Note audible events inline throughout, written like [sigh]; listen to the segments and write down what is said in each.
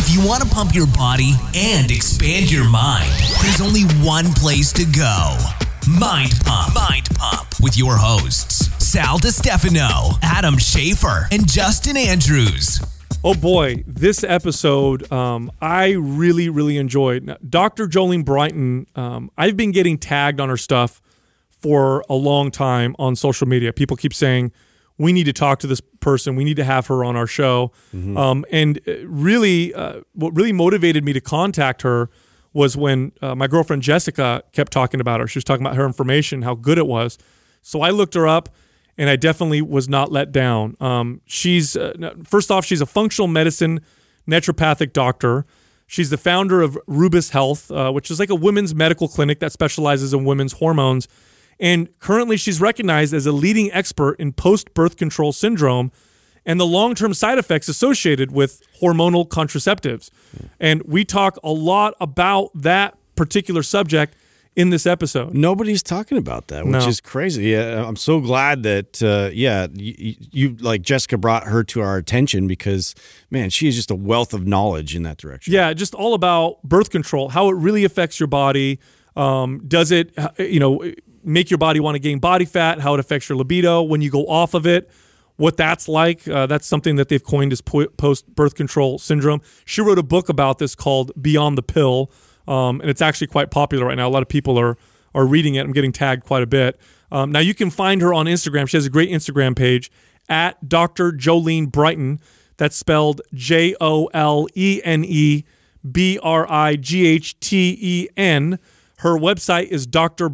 If you want to pump your body and expand your mind, there's only one place to go Mind Pump. Mind Pump with your hosts, Sal Stefano, Adam Schafer, and Justin Andrews. Oh boy, this episode um, I really, really enjoyed. Now, Dr. Jolene Brighten, um, I've been getting tagged on her stuff for a long time on social media. People keep saying, we need to talk to this person. We need to have her on our show. Mm-hmm. Um, and uh, really, uh, what really motivated me to contact her was when uh, my girlfriend Jessica kept talking about her. She was talking about her information, how good it was. So I looked her up, and I definitely was not let down. Um, she's uh, first off, she's a functional medicine naturopathic doctor. She's the founder of Rubus Health, uh, which is like a women's medical clinic that specializes in women's hormones and currently, she's recognized as a leading expert in post birth control syndrome and the long term side effects associated with hormonal contraceptives. And we talk a lot about that particular subject in this episode. Nobody's talking about that, which no. is crazy. Yeah, I'm so glad that uh, yeah, you, you, like Jessica brought her to our attention because man, she is just a wealth of knowledge in that direction. Yeah, just all about birth control, how it really affects your body. Um, does it, you know, make your body want to gain body fat, how it affects your libido when you go off of it, what that's like. Uh, that's something that they've coined as post birth control syndrome. She wrote a book about this called Beyond the Pill, um, and it's actually quite popular right now. A lot of people are are reading it. I'm getting tagged quite a bit. Um, now you can find her on Instagram. She has a great Instagram page at Dr. Jolene Brighten. That's spelled J O L E N E B R I G H T E N. Her website is Dr.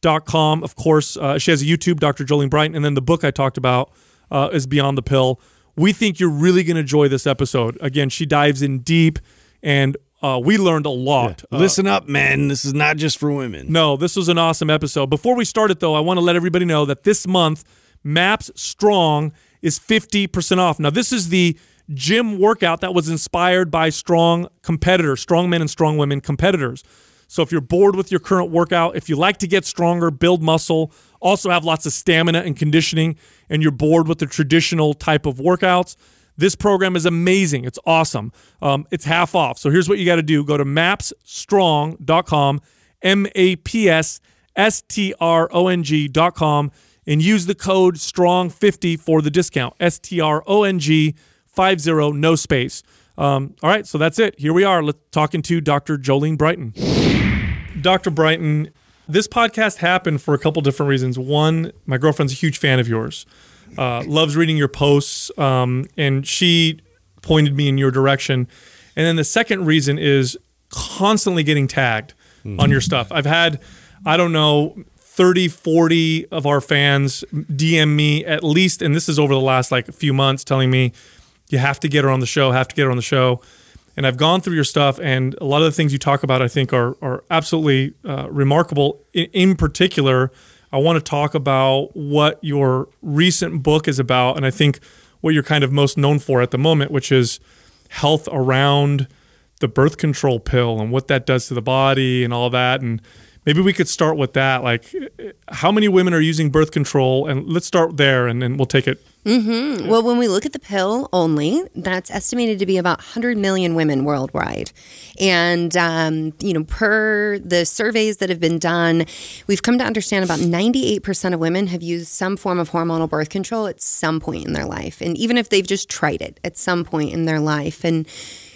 Brighten com. Of course, uh, she has a YouTube, Dr. Jolene Brighten, and then the book I talked about uh, is Beyond the Pill. We think you're really going to enjoy this episode. Again, she dives in deep, and uh, we learned a lot. Yeah. Listen up, men. This is not just for women. No, this was an awesome episode. Before we start it, though, I want to let everybody know that this month, MAPS Strong is 50% off. Now, this is the gym workout that was inspired by strong competitors, strong men and strong women competitors. So if you're bored with your current workout, if you like to get stronger, build muscle, also have lots of stamina and conditioning, and you're bored with the traditional type of workouts, this program is amazing. It's awesome. Um, it's half off. So here's what you got to do go to mapsstrong.com, M A P S S T R O N G.com, and use the code STRONG50 for the discount. S T R O N G 50, no space. Um, all right, so that's it. Here we are, Let's, talking to Dr. Jolene Brighten. Dr. Brighten, this podcast happened for a couple different reasons. One, my girlfriend's a huge fan of yours, uh, loves reading your posts, um, and she pointed me in your direction. And then the second reason is constantly getting tagged mm-hmm. on your stuff. I've had, I don't know, 30, 40 of our fans DM me at least, and this is over the last like a few months, telling me, you have to get her on the show, have to get her on the show. And I've gone through your stuff, and a lot of the things you talk about, I think, are are absolutely uh, remarkable. In, in particular, I want to talk about what your recent book is about, and I think what you're kind of most known for at the moment, which is health around the birth control pill and what that does to the body and all that. And maybe we could start with that. Like, how many women are using birth control? And let's start there, and then we'll take it Mm-hmm. Well, when we look at the pill only, that's estimated to be about 100 million women worldwide. And, um, you know, per the surveys that have been done, we've come to understand about 98% of women have used some form of hormonal birth control at some point in their life. And even if they've just tried it at some point in their life. And,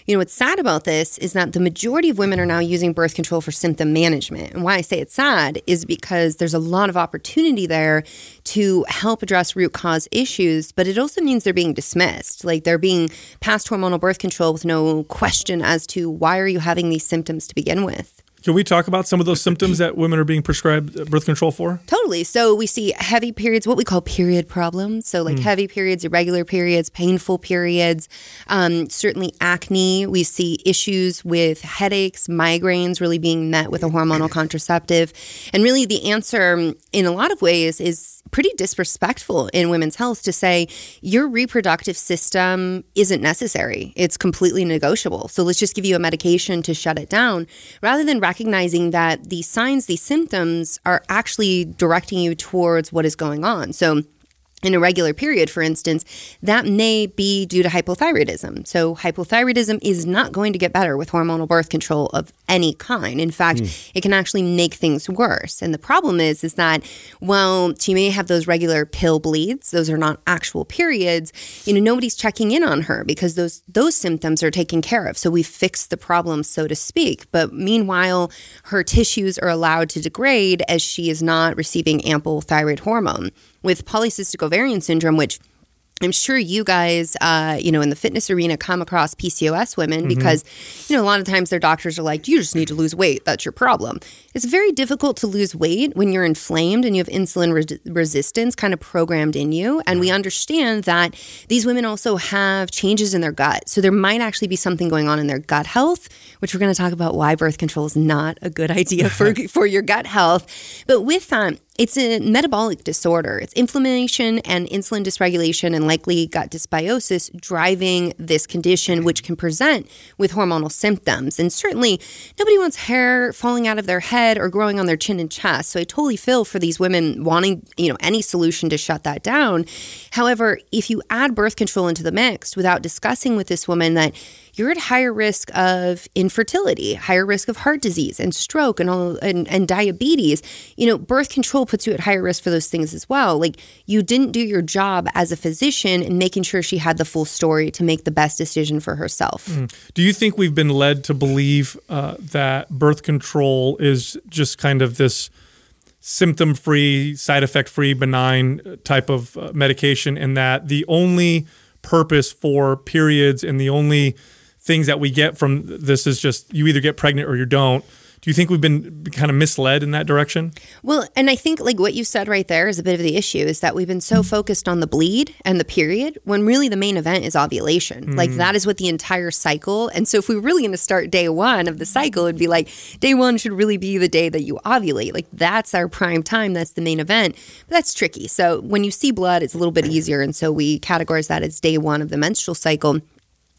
you know, what's sad about this is that the majority of women are now using birth control for symptom management. And why I say it's sad is because there's a lot of opportunity there to help address root cause issues, but it also means they're being dismissed. Like they're being passed hormonal birth control with no question as to why are you having these symptoms to begin with. Can we talk about some of those [coughs] symptoms that women are being prescribed birth control for? Totally. So we see heavy periods, what we call period problems. So like mm. heavy periods, irregular periods, painful periods. Um, certainly acne. We see issues with headaches, migraines, really being met with a hormonal [coughs] contraceptive. And really, the answer in a lot of ways is pretty disrespectful in women's health to say your reproductive system isn't necessary. It's completely negotiable. So let's just give you a medication to shut it down rather than recognizing that these signs, these symptoms are actually directing you towards what is going on. So an irregular period, for instance, that may be due to hypothyroidism. So, hypothyroidism is not going to get better with hormonal birth control of any kind. In fact, mm. it can actually make things worse. And the problem is, is that while she may have those regular pill bleeds, those are not actual periods. You know, nobody's checking in on her because those those symptoms are taken care of. So we fix the problem, so to speak. But meanwhile, her tissues are allowed to degrade as she is not receiving ample thyroid hormone with polycystic ovarian syndrome, which I'm sure you guys, uh, you know, in the fitness arena come across PCOS women mm-hmm. because, you know, a lot of times their doctors are like, you just need to lose weight. That's your problem. It's very difficult to lose weight when you're inflamed and you have insulin re- resistance kind of programmed in you. And we understand that these women also have changes in their gut. So there might actually be something going on in their gut health, which we're going to talk about why birth control is not a good idea for, [laughs] for your gut health. But with that, it's a metabolic disorder. It's inflammation and insulin dysregulation and likely gut dysbiosis driving this condition, which can present with hormonal symptoms. And certainly, nobody wants hair falling out of their head or growing on their chin and chest. So I totally feel for these women wanting, you know, any solution to shut that down. However, if you add birth control into the mix without discussing with this woman that you're at higher risk of infertility, higher risk of heart disease and stroke and all and, and diabetes. You know, birth control puts you at higher risk for those things as well. Like you didn't do your job as a physician in making sure she had the full story to make the best decision for herself. Mm. Do you think we've been led to believe uh, that birth control is just kind of this symptom free, side effect free, benign type of uh, medication, and that the only purpose for periods and the only things that we get from this is just you either get pregnant or you don't. Do you think we've been kind of misled in that direction? Well, and I think like what you said right there is a bit of the issue is that we've been so focused on the bleed and the period when really the main event is ovulation. Mm. Like that is what the entire cycle. And so if we are really going to start day 1 of the cycle it'd be like day 1 should really be the day that you ovulate. Like that's our prime time, that's the main event. But that's tricky. So when you see blood it's a little bit easier and so we categorize that as day 1 of the menstrual cycle.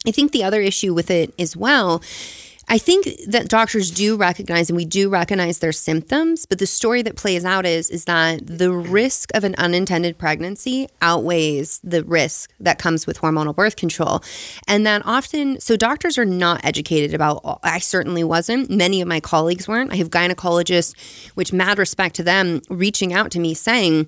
I think the other issue with it as well. I think that doctors do recognize and we do recognize their symptoms, but the story that plays out is is that the risk of an unintended pregnancy outweighs the risk that comes with hormonal birth control. And that often so doctors are not educated about oh, I certainly wasn't. Many of my colleagues weren't. I have gynecologists, which mad respect to them, reaching out to me saying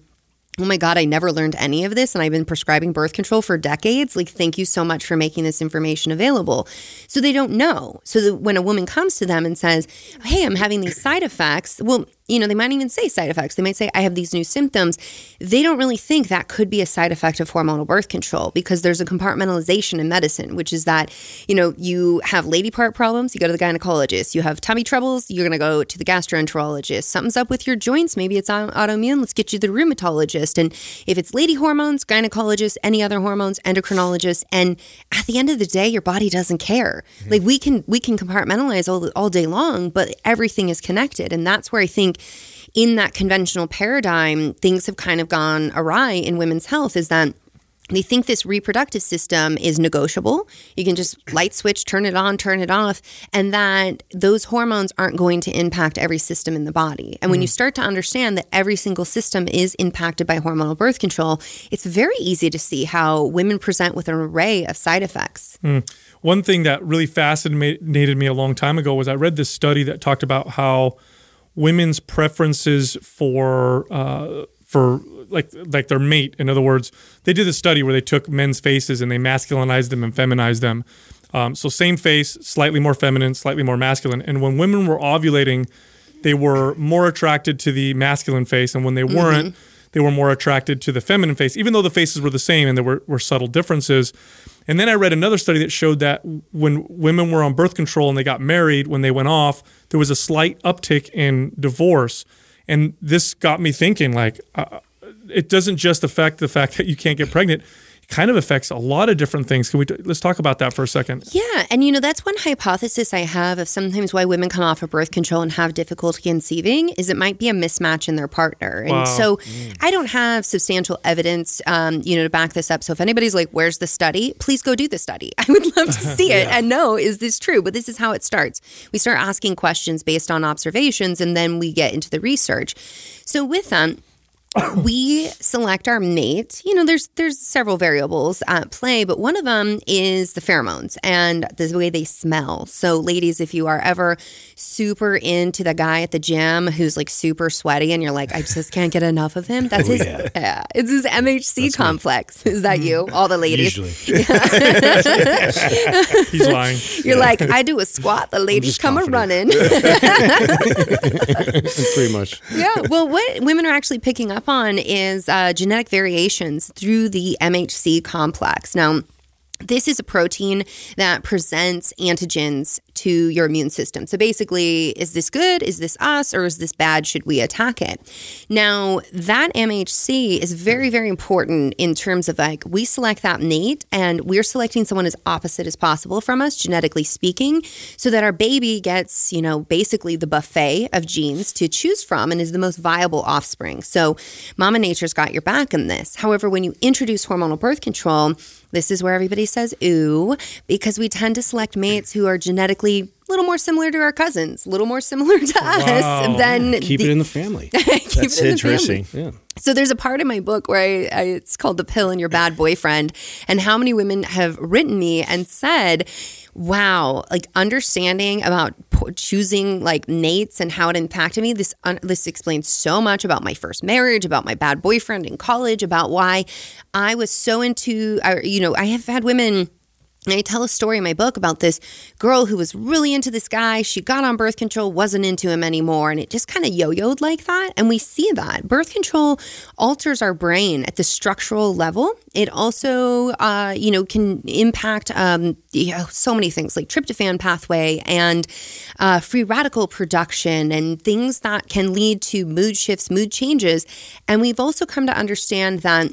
oh my God, I never learned any of this and I've been prescribing birth control for decades. Like, thank you so much for making this information available. So they don't know. So when a woman comes to them and says, hey, I'm having these side effects, well, you know, they might even say side effects. They might say, I have these new symptoms. They don't really think that could be a side effect of hormonal birth control because there's a compartmentalization in medicine, which is that, you know, you have lady part problems, you go to the gynecologist. You have tummy troubles, you're going to go to the gastroenterologist. Something's up with your joints, maybe it's autoimmune, let's get you the rheumatologist. And if it's lady hormones, gynecologist, any other hormones, endocrinologist. And at the end of the day, your body doesn't care. Mm-hmm. Like we can, we can compartmentalize all, all day long, but everything is connected. And that's where I think think in that conventional paradigm, things have kind of gone awry in women's health is that they think this reproductive system is negotiable. You can just light switch, turn it on, turn it off, and that those hormones aren't going to impact every system in the body. And when you mm. start to understand that every single system is impacted by hormonal birth control, it's very easy to see how women present with an array of side effects. Mm. One thing that really fascinated me a long time ago was I read this study that talked about how women's preferences for uh, for like like their mate. In other words, they did a study where they took men's faces and they masculinized them and feminized them. Um, so same face, slightly more feminine, slightly more masculine. And when women were ovulating, they were more attracted to the masculine face, and when they mm-hmm. They were more attracted to the feminine face, even though the faces were the same and there were, were subtle differences. And then I read another study that showed that when women were on birth control and they got married, when they went off, there was a slight uptick in divorce. And this got me thinking like, uh, it doesn't just affect the fact that you can't get pregnant kind of affects a lot of different things. Can we t- let's talk about that for a second? Yeah, and you know that's one hypothesis I have of sometimes why women come off of birth control and have difficulty conceiving is it might be a mismatch in their partner, and wow. so mm. I don't have substantial evidence, um, you know, to back this up. So if anybody's like, "Where's the study?" Please go do the study. [laughs] I would love to see it [laughs] and know is this true. But this is how it starts. We start asking questions based on observations, and then we get into the research. So with them. [coughs] We select our mate. You know, there's there's several variables at play, but one of them is the pheromones and the way they smell. So, ladies, if you are ever super into the guy at the gym who's like super sweaty, and you're like, I just can't get enough of him. [laughs] That's oh, his. Yeah. [laughs] yeah. it's his MHC That's complex. Me. Is that you? Mm-hmm. All the ladies. Usually. [laughs] He's lying. You're like, I do a squat. The ladies come a running. Pretty much. Yeah. Well, what women are actually picking up on is uh, genetic variations through the MHC complex. Now, this is a protein that presents antigens to your immune system. So basically, is this good? Is this us? Or is this bad? Should we attack it? Now, that MHC is very, very important in terms of like we select that mate and we're selecting someone as opposite as possible from us, genetically speaking, so that our baby gets, you know, basically the buffet of genes to choose from and is the most viable offspring. So, Mama Nature's got your back in this. However, when you introduce hormonal birth control, this is where everybody says ooh, because we tend to select mates who are genetically a little more similar to our cousins, a little more similar to us than keep the, it in the family. [laughs] That's interesting. Yeah. So there's a part in my book where I, I, it's called the pill and your bad boyfriend, and how many women have written me and said, "Wow, like understanding about choosing like mates and how it impacted me. This un- this explains so much about my first marriage, about my bad boyfriend in college, about why I was so into. Uh, you know, I have had women I tell a story in my book about this girl who was really into this guy. She got on birth control, wasn't into him anymore, and it just kind of yo yoed like that. And we see that. Birth control alters our brain at the structural level. It also, uh, you know, can impact um, you know, so many things like tryptophan pathway and uh, free radical production and things that can lead to mood shifts, mood changes. And we've also come to understand that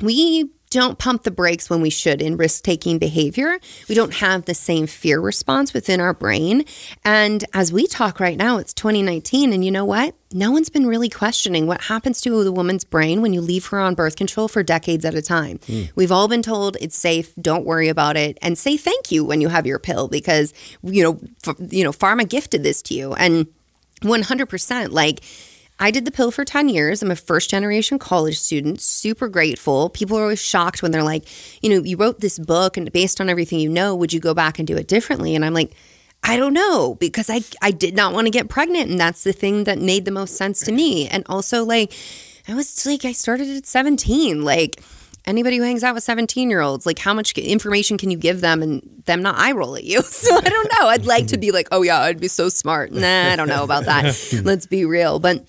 we don't pump the brakes when we should in risk taking behavior. We don't have the same fear response within our brain. And as we talk right now, it's 2019. And you know what? No one's been really questioning what happens to the woman's brain when you leave her on birth control for decades at a time. Mm. We've all been told it's safe, don't worry about it, and say thank you when you have your pill because, you know, f- you know, pharma gifted this to you. And 100%, like, I did the pill for 10 years. I'm a first generation college student, super grateful. People are always shocked when they're like, you know, you wrote this book and based on everything you know, would you go back and do it differently? And I'm like, I don't know because I I did not want to get pregnant and that's the thing that made the most sense to me. And also like I was like I started at 17. Like anybody who hangs out with 17 year olds, like how much information can you give them and them not eye roll at you? [laughs] So I don't know. I'd like to be like, oh yeah, I'd be so smart. Nah, I don't know about that. [laughs] Let's be real. But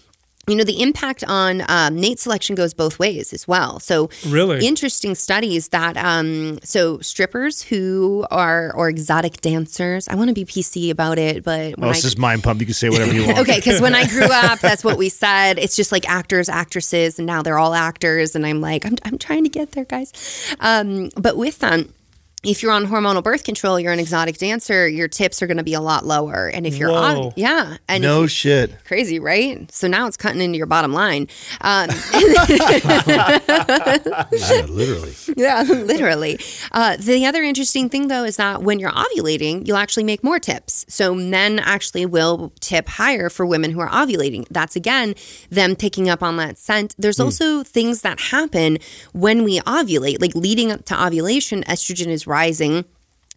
you know the impact on um, mate selection goes both ways as well. So really? interesting studies that um, so strippers who are or exotic dancers i want to be pc about it but when oh, this I, is mind pump. You can say whatever you want. Okay because when i grew [laughs] up that's what we said. It's just like actors actresses and now they're all actors and i'm like i'm, I'm trying to get there guys. Um, but with them if you're on hormonal birth control, you're an exotic dancer, your tips are going to be a lot lower. And if you're Whoa. on, yeah, and no shit, crazy, right? So now it's cutting into your bottom line. Um, [laughs] [laughs] yeah, literally. Yeah, literally. Uh, the other interesting thing, though, is that when you're ovulating, you'll actually make more tips. So men actually will tip higher for women who are ovulating. That's again them picking up on that scent. There's mm. also things that happen when we ovulate, like leading up to ovulation. Estrogen is rising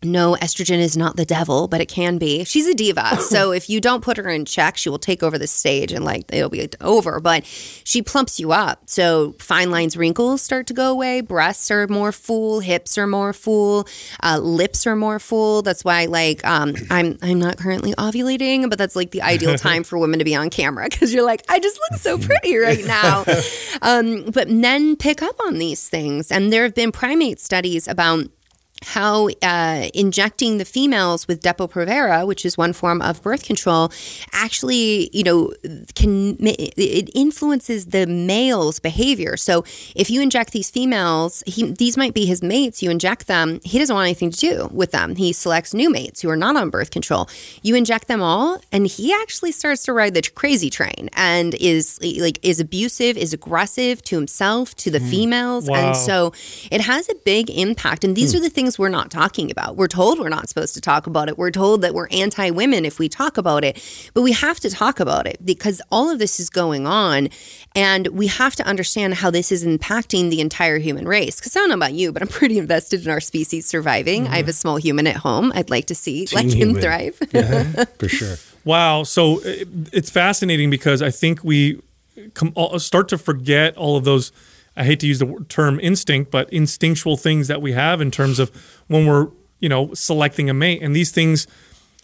no, estrogen is not the devil, but it can be. She's a diva. [laughs] so if you don't put her in check, she will take over the stage and like it'll be over. But she plumps you up. So fine lines, wrinkles start to go away. Breasts are more full. Hips are more full. Uh, lips are more full. That's why like um, I'm I'm not currently ovulating, but that's like the ideal [laughs] time for women to be on camera because you're like I just look so pretty right [laughs] now. um, but men pick up on these things, and there have been primate studies about how uh, injecting the females with Depo-Provera, which is one form of birth control, actually, you know, can it influences the male's behavior. So if you inject these females, he, these might be his mates. You inject them, he doesn't want anything to do with them. He selects new mates who are not on birth control. You inject them all, and he actually starts to ride the crazy train and is like is abusive, is aggressive to himself, to the mm. females, wow. and so it has a big impact. And these mm. are the things things we're not talking about. We're told we're not supposed to talk about it. We're told that we're anti women if we talk about it, but we have to talk about it because all of this is going on. And we have to understand how this is impacting the entire human race. Because I don't know about you, but I'm [laughs] pretty invested in our species surviving. Mm-hmm. I have a small human at home. I'd like to see Teen let him human. thrive. yeah, for sure. [laughs] Wow. So it's fascinating because I think we start to forget all of those. I hate to use the term instinct, but instinctual things that we have in terms of when we're, you know, selecting a mate. And these things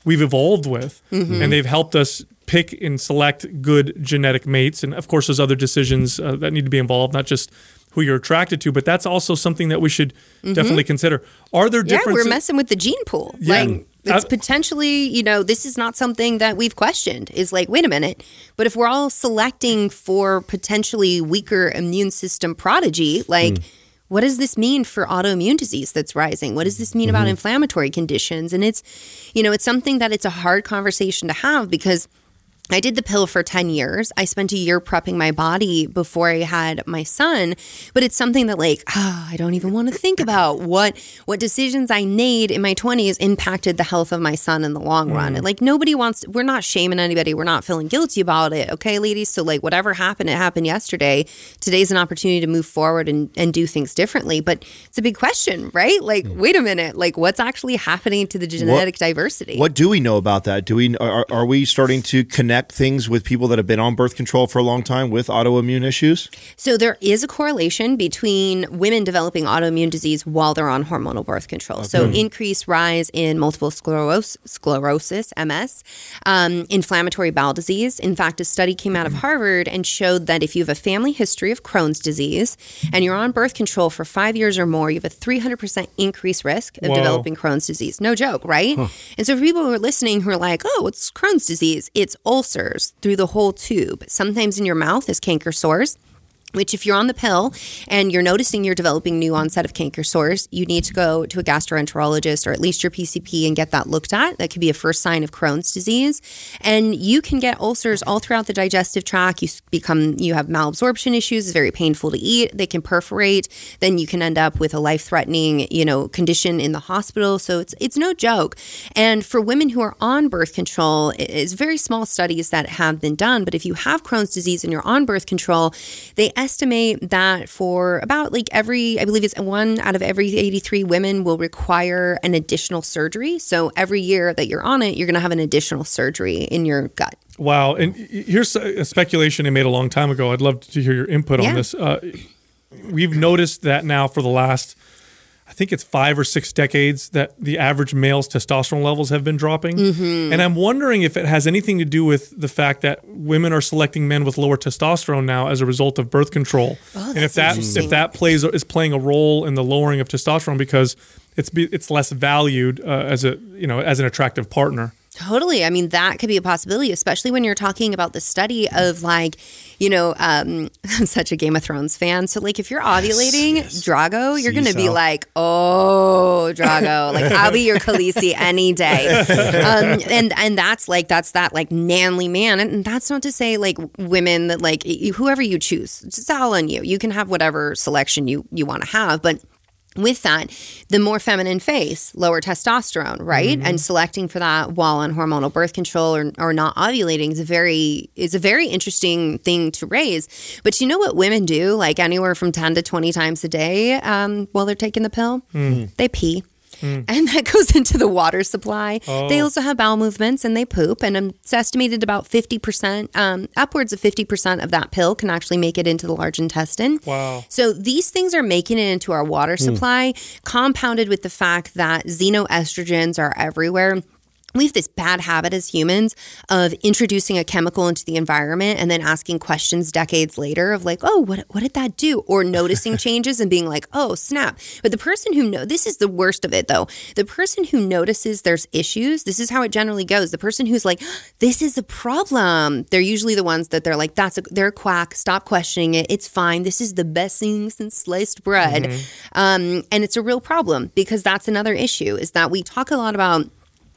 we've evolved with, mm-hmm. and they've helped us pick and select good genetic mates. And of course, there's other decisions uh, that need to be involved, not just who you're attracted to, but that's also something that we should mm-hmm. definitely consider. Are there differences? Yeah, we're messing with the gene pool. Yeah. Like, it's potentially, you know, this is not something that we've questioned. Is like, wait a minute, but if we're all selecting for potentially weaker immune system prodigy, like, mm. what does this mean for autoimmune disease that's rising? What does this mean mm-hmm. about inflammatory conditions? And it's, you know, it's something that it's a hard conversation to have because I did the pill for 10 years. I spent a year prepping my body before I had my son, but it's something that like, oh, [sighs] I don't even want to think about what what decisions I made in my 20s impacted the health of my son in the long mm. run. And like nobody wants we're not shaming anybody. We're not feeling guilty about it. Okay, ladies? So like whatever happened, it happened yesterday. Today's an opportunity to move forward and and do things differently, but it's a big question, right? Like mm. wait a minute, like what's actually happening to the genetic what, diversity? What do we know about that? Do we are, are we starting to connect things with people that have been on birth control for a long time with autoimmune issues? So there is a correlation between women developing autoimmune disease while they're on hormonal birth control. Okay. So increased rise in multiple sclerosis, sclerosis MS, um, inflammatory bowel disease. In fact, a study came out of Harvard and showed that if you have a family history of Crohn's disease and you're on birth control for five years or more, you have a 300% increased risk of Whoa. developing Crohn's disease. No joke, right? Huh. And so for people who are listening who are like, oh, it's Crohn's disease, it's ulcer ulcers through the whole tube. Sometimes in your mouth is canker sores which if you're on the pill and you're noticing you're developing new onset of canker sores, you need to go to a gastroenterologist or at least your PCP and get that looked at. That could be a first sign of Crohn's disease. And you can get ulcers all throughout the digestive tract. You become you have malabsorption issues, it's very painful to eat. They can perforate. Then you can end up with a life-threatening, you know, condition in the hospital. So it's it's no joke. And for women who are on birth control, it's very small studies that have been done, but if you have Crohn's disease and you're on birth control, they estimate that for about like every, I believe it's one out of every 83 women will require an additional surgery. So every year that you're on it, you're going to have an additional surgery in your gut. Wow. And here's a speculation I made a long time ago. I'd love to hear your input yeah. on this. Uh, we've noticed that now for the last I think it's five or six decades that the average male's testosterone levels have been dropping. Mm-hmm. And I'm wondering if it has anything to do with the fact that women are selecting men with lower testosterone now as a result of birth control. Oh, and if that if that plays is playing a role in the lowering of testosterone because it's it's less valued uh, as a you know as an attractive partner. Totally. I mean, that could be a possibility, especially when you're talking about the study of like, you know, um, [laughs] I'm such a Game of Thrones fan. So, like, if you're ovulating yes, yes. Drogo, you're going to be like, oh, Drogo. like, I'll be your Khaleesi [laughs] any day. Um, and, and that's like, that's that like manly man. And that's not to say like women that like whoever you choose, it's all on you. You can have whatever selection you, you want to have. But with that, the more feminine face, lower testosterone, right? Mm-hmm. And selecting for that while on hormonal birth control or, or not ovulating is a very is a very interesting thing to raise. But you know what women do, like anywhere from ten to twenty times a day um, while they're taking the pill? Mm-hmm. They pee. Mm. And that [laughs] goes into the water supply. Oh. They also have bowel movements and they poop. And it's estimated about 50%, um, upwards of 50% of that pill can actually make it into the large intestine. Wow. So these things are making it into our water hmm. supply, mm. compounded with the fact that xenoestrogens are everywhere we have this bad habit as humans of introducing a chemical into the environment and then asking questions decades later of like, oh, what, what did that do? Or noticing [laughs] changes and being like, oh, snap. But the person who know this is the worst of it though. The person who notices there's issues, this is how it generally goes. The person who's like, this is a problem. They're usually the ones that they're like, that's a, they're a quack. Stop questioning it. It's fine. This is the best thing since sliced bread. Mm-hmm. Um, and it's a real problem because that's another issue is that we talk a lot about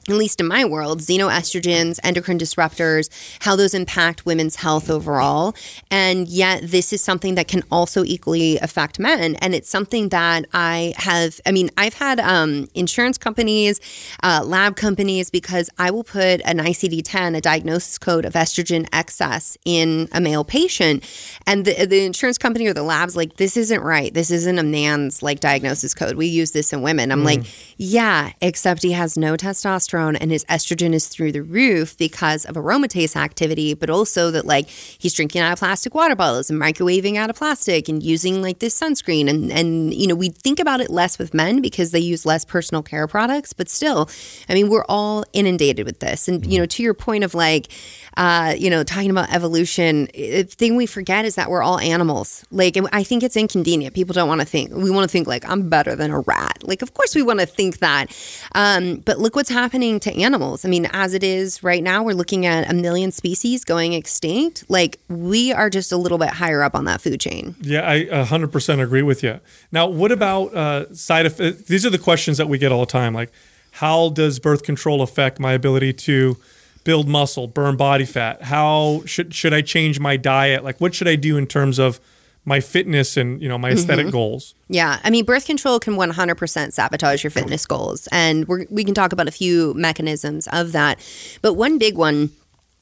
at least in my world, xenoestrogens, endocrine disruptors, how those impact women's health overall. And yet, this is something that can also equally affect men. And it's something that I have, I mean, I've had um, insurance companies, uh, lab companies, because I will put an ICD 10, a diagnosis code of estrogen excess in a male patient. And the, the insurance company or the lab's like, this isn't right. This isn't a man's like diagnosis code. We use this in women. I'm mm. like, yeah, except he has no testosterone testosterone and his estrogen is through the roof because of aromatase activity, but also that like he's drinking out of plastic water bottles and microwaving out of plastic and using like this sunscreen. And, and, you know, we think about it less with men because they use less personal care products, but still, I mean, we're all inundated with this. And, you know, to your point of like, uh, you know, talking about evolution, the thing we forget is that we're all animals. Like, I think it's inconvenient. People don't want to think, we want to think like, I'm better than a rat. Like, of course we want to think that. Um, but look what's happening to animals. I mean, as it is right now, we're looking at a million species going extinct. Like, we are just a little bit higher up on that food chain. Yeah, I 100% agree with you. Now, what about uh, side effects? These are the questions that we get all the time. Like, how does birth control affect my ability to build muscle, burn body fat? How should should I change my diet? Like what should I do in terms of my fitness and you know my esthetic mm-hmm. goals. Yeah, I mean, birth control can 100% sabotage your fitness goals, and we we can talk about a few mechanisms of that. But one big one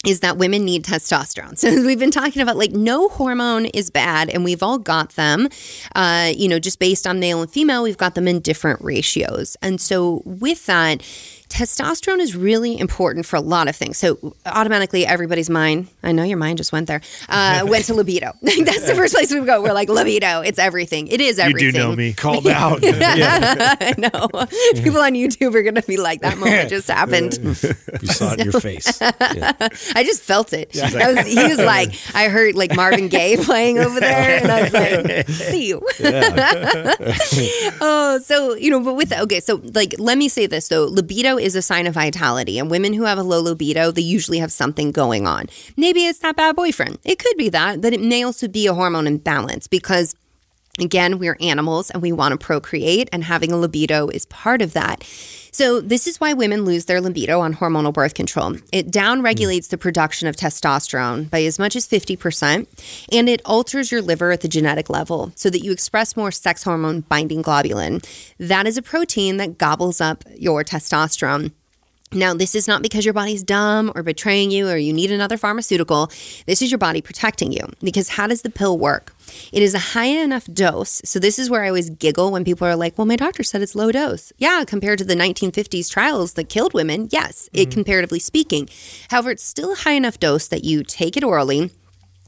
is that women need testosterone. [laughs] So we've been talking about like no hormone is bad, and we've all got them. Uh, you know, just based on male and female, we've got them in different ratios, and so with that testosterone is really important for a lot of things. So automatically, everybody's mind, I know your mind just went there, uh, [laughs] went to libido. [laughs] That's the first place we go. We're like, libido, it's everything. It is everything. You do know me. [laughs] Called out. I know. People on YouTube are going to be like, that moment just happened. you saw it in your face. Yeah. I just felt it. Yeah. Was, he was like, I heard like Marvin Gaye playing over there, and I was like, see you. oh, so, you know, but with, okay, so like, let me say this though libido is a sign of vitality. And women who have a low libido, they usually have something going on. Maybe it's that bad boyfriend. It could be that, but it may also be a hormone imbalance because Again, we're animals and we want to procreate, and having a libido is part of that. So, this is why women lose their libido on hormonal birth control. It downregulates the production of testosterone by as much as 50%, and it alters your liver at the genetic level so that you express more sex hormone binding globulin. That is a protein that gobbles up your testosterone. Now, this is not because your body's dumb or betraying you or you need another pharmaceutical. This is your body protecting you. Because how does the pill work? It is a high enough dose. So, this is where I always giggle when people are like, well, my doctor said it's low dose. Yeah, compared to the 1950s trials that killed women, yes, mm-hmm. it comparatively speaking. However, it's still a high enough dose that you take it orally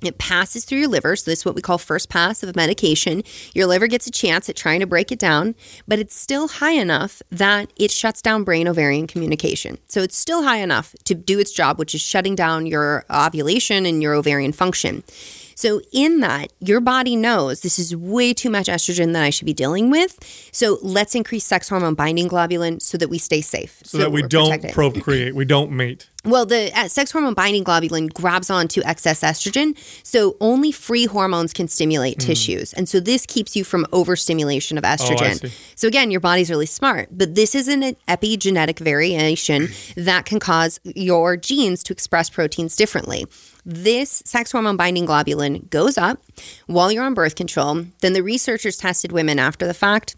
it passes through your liver. So, this is what we call first pass of a medication. Your liver gets a chance at trying to break it down, but it's still high enough that it shuts down brain ovarian communication. So, it's still high enough to do its job, which is shutting down your ovulation and your ovarian function. So, in that, your body knows this is way too much estrogen that I should be dealing with. So, let's increase sex hormone binding globulin so that we stay safe. So, so that we don't protected. procreate, we don't mate. Well, the uh, sex hormone binding globulin grabs onto excess estrogen. So, only free hormones can stimulate mm. tissues. And so, this keeps you from overstimulation of oh, estrogen. Oh, so, again, your body's really smart, but this is an epigenetic variation that can cause your genes to express proteins differently this sex hormone binding globulin goes up while you're on birth control. Then the researchers tested women after the fact.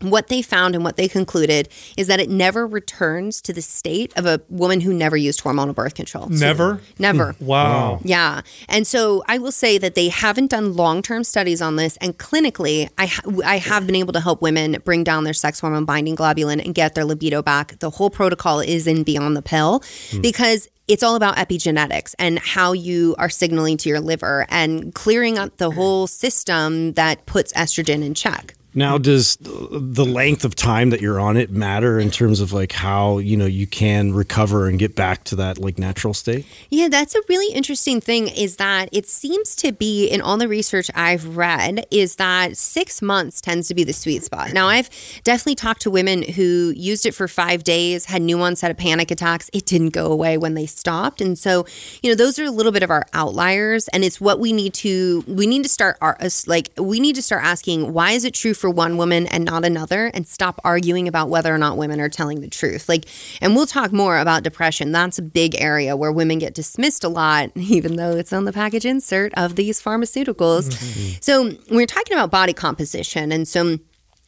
What they found and what they concluded is that it never returns to the state of a woman who never used hormonal birth control. Never? So, never. wow. Yeah. And so I will say that they haven't done long term studies on this. And clinically, I, ha- I have been able to help women bring down their sex hormone binding globulin and get their libido back. The whole protocol is in Beyond the Pill mm. because it's all about epigenetics and how you are signaling to your liver and clearing up the whole system that puts estrogen in check. Now, does the length of time that you're on it matter in terms of like how you know you can recover and get back to that like natural state? Yeah, that's a really interesting thing. Is that it seems to be in all the research I've read is that six months tends to be the sweet spot. Now, I've definitely talked to women who used it for five days, had new onset of panic attacks. It didn't go away when they stopped, and so you know those are a little bit of our outliers, and it's what we need to we need to start our like we need to start asking why is it true for one woman and not another and stop arguing about whether or not women are telling the truth. Like, and we'll talk more about depression. That's a big area where women get dismissed a lot, [laughs] even though it's on the package insert of these pharmaceuticals. Mm-hmm. So, we're talking about body composition. And so,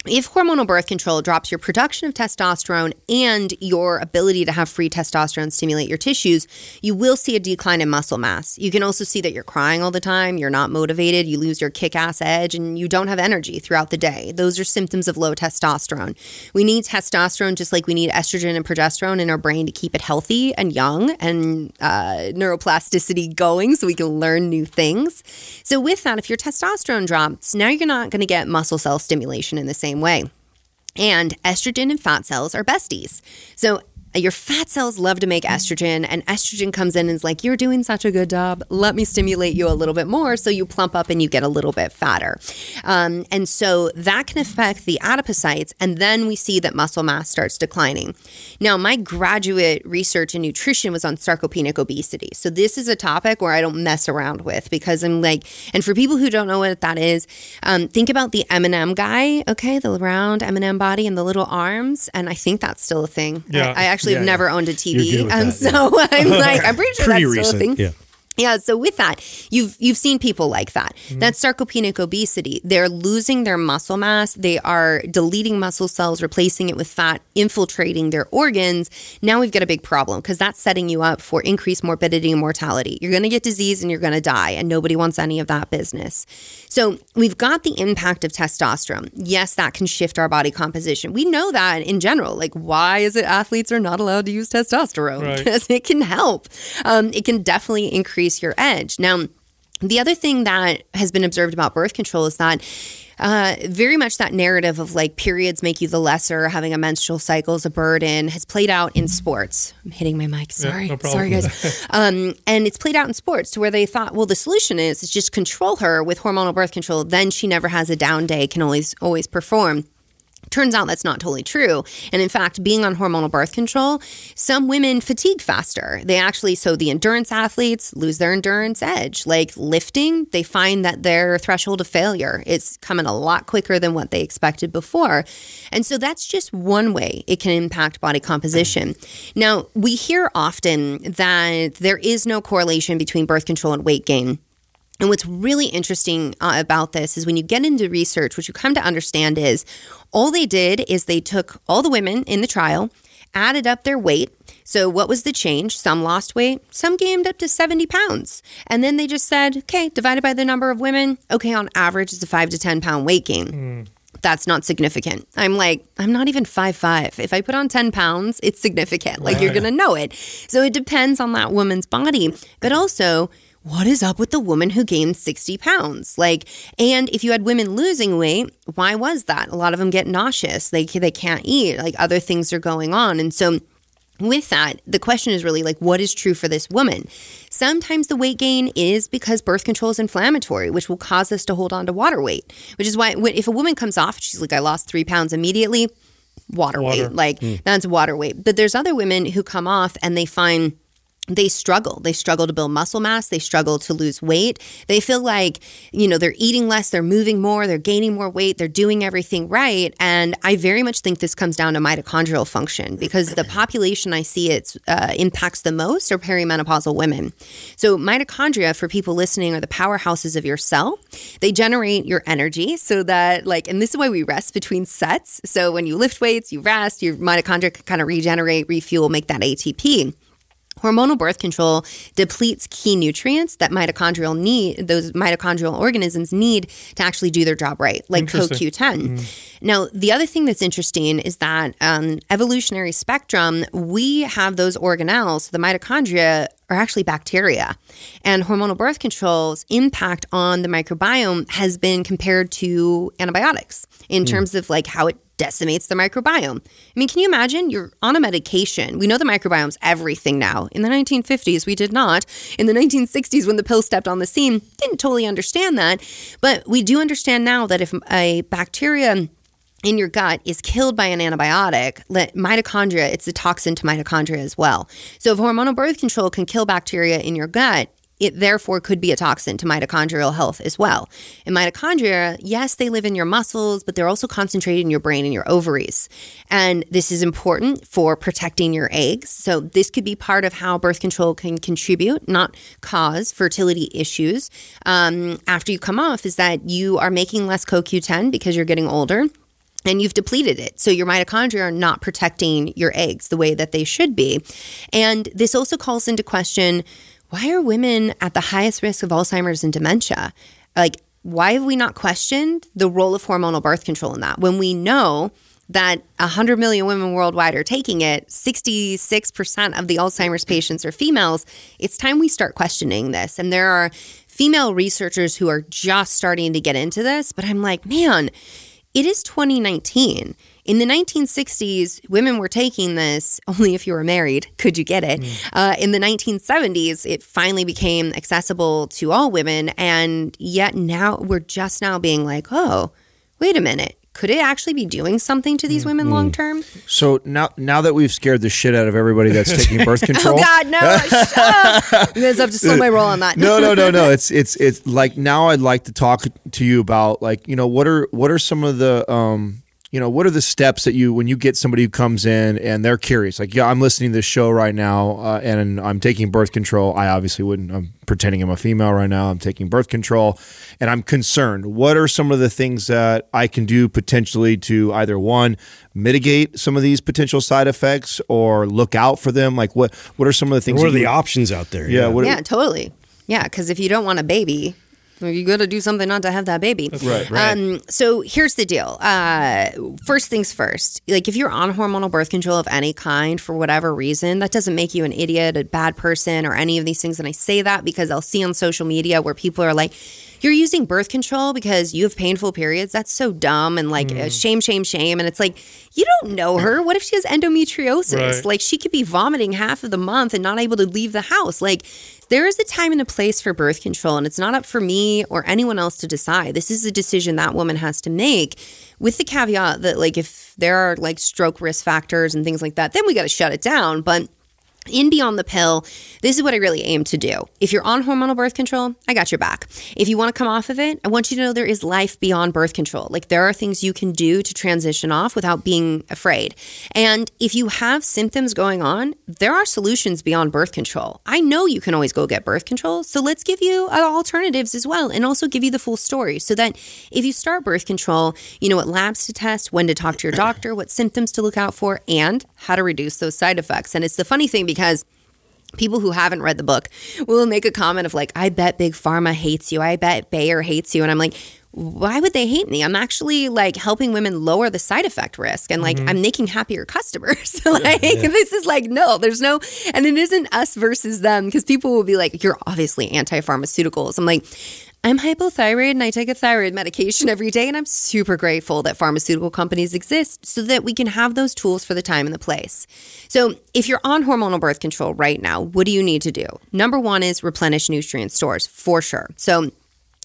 if hormonal birth control drops your production of testosterone and your ability to have free testosterone stimulate your tissues, you will see a decline in muscle mass. You can also see that you're crying all the time, you're not motivated, you lose your kick ass edge, and you don't have energy throughout the day. Those are symptoms of low testosterone. We need testosterone just like we need estrogen and progesterone in our brain to keep it healthy and young and uh, neuroplasticity going so we can learn new things. So, with that, if your testosterone drops, now you're not going to get muscle cell stimulation in the same same way. And estrogen and fat cells are besties. So your fat cells love to make estrogen, and estrogen comes in and is like, You're doing such a good job. Let me stimulate you a little bit more. So you plump up and you get a little bit fatter. Um, and so that can affect the adipocytes. And then we see that muscle mass starts declining. Now, my graduate research in nutrition was on sarcopenic obesity. So this is a topic where I don't mess around with because I'm like, and for people who don't know what that is, um, think about the M&M guy, okay, the round M&M body and the little arms. And I think that's still a thing. Yeah. I, I actually actually yeah, have never owned a TV. Um, that, so yeah. [laughs] I'm [laughs] like, I'm pretty sure pretty that's recent, still a thing. Yeah. Yeah, so with that, you've you've seen people like that. Mm-hmm. That's sarcopenic obesity. They're losing their muscle mass. They are deleting muscle cells, replacing it with fat, infiltrating their organs. Now we've got a big problem because that's setting you up for increased morbidity and mortality. You're going to get disease and you're going to die, and nobody wants any of that business. So we've got the impact of testosterone. Yes, that can shift our body composition. We know that in general. Like, why is it athletes are not allowed to use testosterone? Right. [laughs] Because it can help. Um, it can definitely increase increase your edge. Now, the other thing that has been observed about birth control is that uh, very much that narrative of like periods make you the lesser, having a menstrual cycle is a burden has played out in sports. I'm hitting my mic. Sorry. Yeah, no Sorry, guys. [laughs] um, and it's played out in sports to where they thought, well, the solution is, is just control her with hormonal birth control. Then she never has a down day, can always, always perform. Turns out that's not totally true. And in fact, being on hormonal birth control, some women fatigue faster. They actually, so the endurance athletes lose their endurance edge. Like lifting, they find that their threshold of failure is coming a lot quicker than what they expected before. And so that's just one way it can impact body composition. Now, we hear often that there is no correlation between birth control and weight gain. And what's really interesting uh, about this is when you get into research, what you come to understand is all they did is they took all the women in the trial, added up their weight. So, what was the change? Some lost weight, some gained up to 70 pounds. And then they just said, okay, divided by the number of women, okay, on average, it's a five to 10 pound weight gain. Mm. That's not significant. I'm like, I'm not even five five. If I put on 10 pounds, it's significant. Like, right. you're going to know it. So, it depends on that woman's body. But also, what is up with the woman who gained 60 pounds? Like, and if you had women losing weight, why was that? A lot of them get nauseous. They, they can't eat. Like, other things are going on. And so, with that, the question is really like, what is true for this woman? Sometimes the weight gain is because birth control is inflammatory, which will cause us to hold on to water weight, which is why if a woman comes off, she's like, I lost three pounds immediately, water, water. weight. Like, mm. that's water weight. But there's other women who come off and they find, they struggle. They struggle to build muscle mass. They struggle to lose weight. They feel like, you know, they're eating less, they're moving more, they're gaining more weight, they're doing everything right. And I very much think this comes down to mitochondrial function because the population I see it uh, impacts the most are perimenopausal women. So, mitochondria, for people listening, are the powerhouses of your cell. They generate your energy so that, like, and this is why we rest between sets. So, when you lift weights, you rest, your mitochondria kind of regenerate, refuel, make that ATP. Hormonal birth control depletes key nutrients that mitochondrial need, those mitochondrial organisms need to actually do their job right, like CoQ10. Mm. Now, the other thing that's interesting is that um, evolutionary spectrum, we have those organelles, the mitochondria are actually bacteria. And hormonal birth control's impact on the microbiome has been compared to antibiotics in mm. terms of like how it decimates the microbiome. I mean, can you imagine? You're on a medication. We know the microbiome's everything now. In the 1950s, we did not. In the 1960s, when the pill stepped on the scene, didn't totally understand that. But we do understand now that if a bacteria in your gut is killed by an antibiotic, mitochondria, it's a toxin to mitochondria as well. So if hormonal birth control can kill bacteria in your gut, it therefore could be a toxin to mitochondrial health as well. And mitochondria, yes, they live in your muscles, but they're also concentrated in your brain and your ovaries. And this is important for protecting your eggs. So, this could be part of how birth control can contribute, not cause fertility issues um, after you come off, is that you are making less CoQ10 because you're getting older and you've depleted it. So your mitochondria are not protecting your eggs the way that they should be. And this also calls into question why are women at the highest risk of Alzheimer's and dementia? Like, why have we not questioned the role of hormonal birth control in that when we know that 100 million women worldwide are taking it, 66% of the Alzheimer's patients are females? It's time we start questioning this. And there are female researchers who are just starting to get into this, but I'm like, man, it is 2019 in the 1960s, women were taking this [laughs] only if you were married could you get it. Mm. Uh, in the 1970s, it finally became accessible to all women, and yet now we're just now being like, oh, wait a minute. Could it actually be doing something to these mm. women long term? So now, now that we've scared the shit out of everybody that's [laughs] taking birth control, oh God, no! shut up. You guys have to slow my roll on that. no, no, no, no. It's it's it's like now I'd like to talk to you about like you know what are what are some of the um you know, what are the steps that you when you get somebody who comes in and they're curious, like, yeah, I'm listening to this show right now uh, and I'm taking birth control. I obviously wouldn't. I'm pretending I'm a female right now. I'm taking birth control, and I'm concerned. What are some of the things that I can do potentially to either one mitigate some of these potential side effects or look out for them? Like, what what are some of the things? What are the options out there? Yeah, yeah, yeah totally. Yeah, because if you don't want a baby, you got to do something not to have that baby. right. right. Um, so here's the deal. Uh, first things first. Like if you're on hormonal birth control of any kind for whatever reason, that doesn't make you an idiot, a bad person, or any of these things. And I say that because I'll see on social media where people are like, "You're using birth control because you have painful periods." That's so dumb and like mm. shame, shame, shame. And it's like you don't know her. [laughs] What if she has endometriosis? Right. Like she could be vomiting half of the month and not able to leave the house. Like there is a time and a place for birth control, and it's not up for me or anyone else to decide. This is a decision that woman has to make with the caveat that, like, if there are like stroke risk factors and things like that, then we got to shut it down. But in Beyond the Pill, this is what I really aim to do. If you're on hormonal birth control, I got your back. If you want to come off of it, I want you to know there is life beyond birth control. Like there are things you can do to transition off without being afraid. And if you have symptoms going on, there are solutions beyond birth control. I know you can always go get birth control, so let's give you uh, alternatives as well and also give you the full story so that if you start birth control, you know what labs to test, when to talk to your doctor, what symptoms to look out for, and how to reduce those side effects. And it's the funny thing because people who haven't read the book will make a comment of like, I bet Big Pharma hates you. I bet Bayer hates you. And I'm like, why would they hate me? I'm actually like helping women lower the side effect risk and like mm-hmm. I'm making happier customers. [laughs] like yeah. this is like no, there's no and it isn't us versus them because people will be like you're obviously anti-pharmaceuticals. I'm like I'm hypothyroid and I take a thyroid medication every day. And I'm super grateful that pharmaceutical companies exist so that we can have those tools for the time and the place. So, if you're on hormonal birth control right now, what do you need to do? Number one is replenish nutrient stores for sure. So,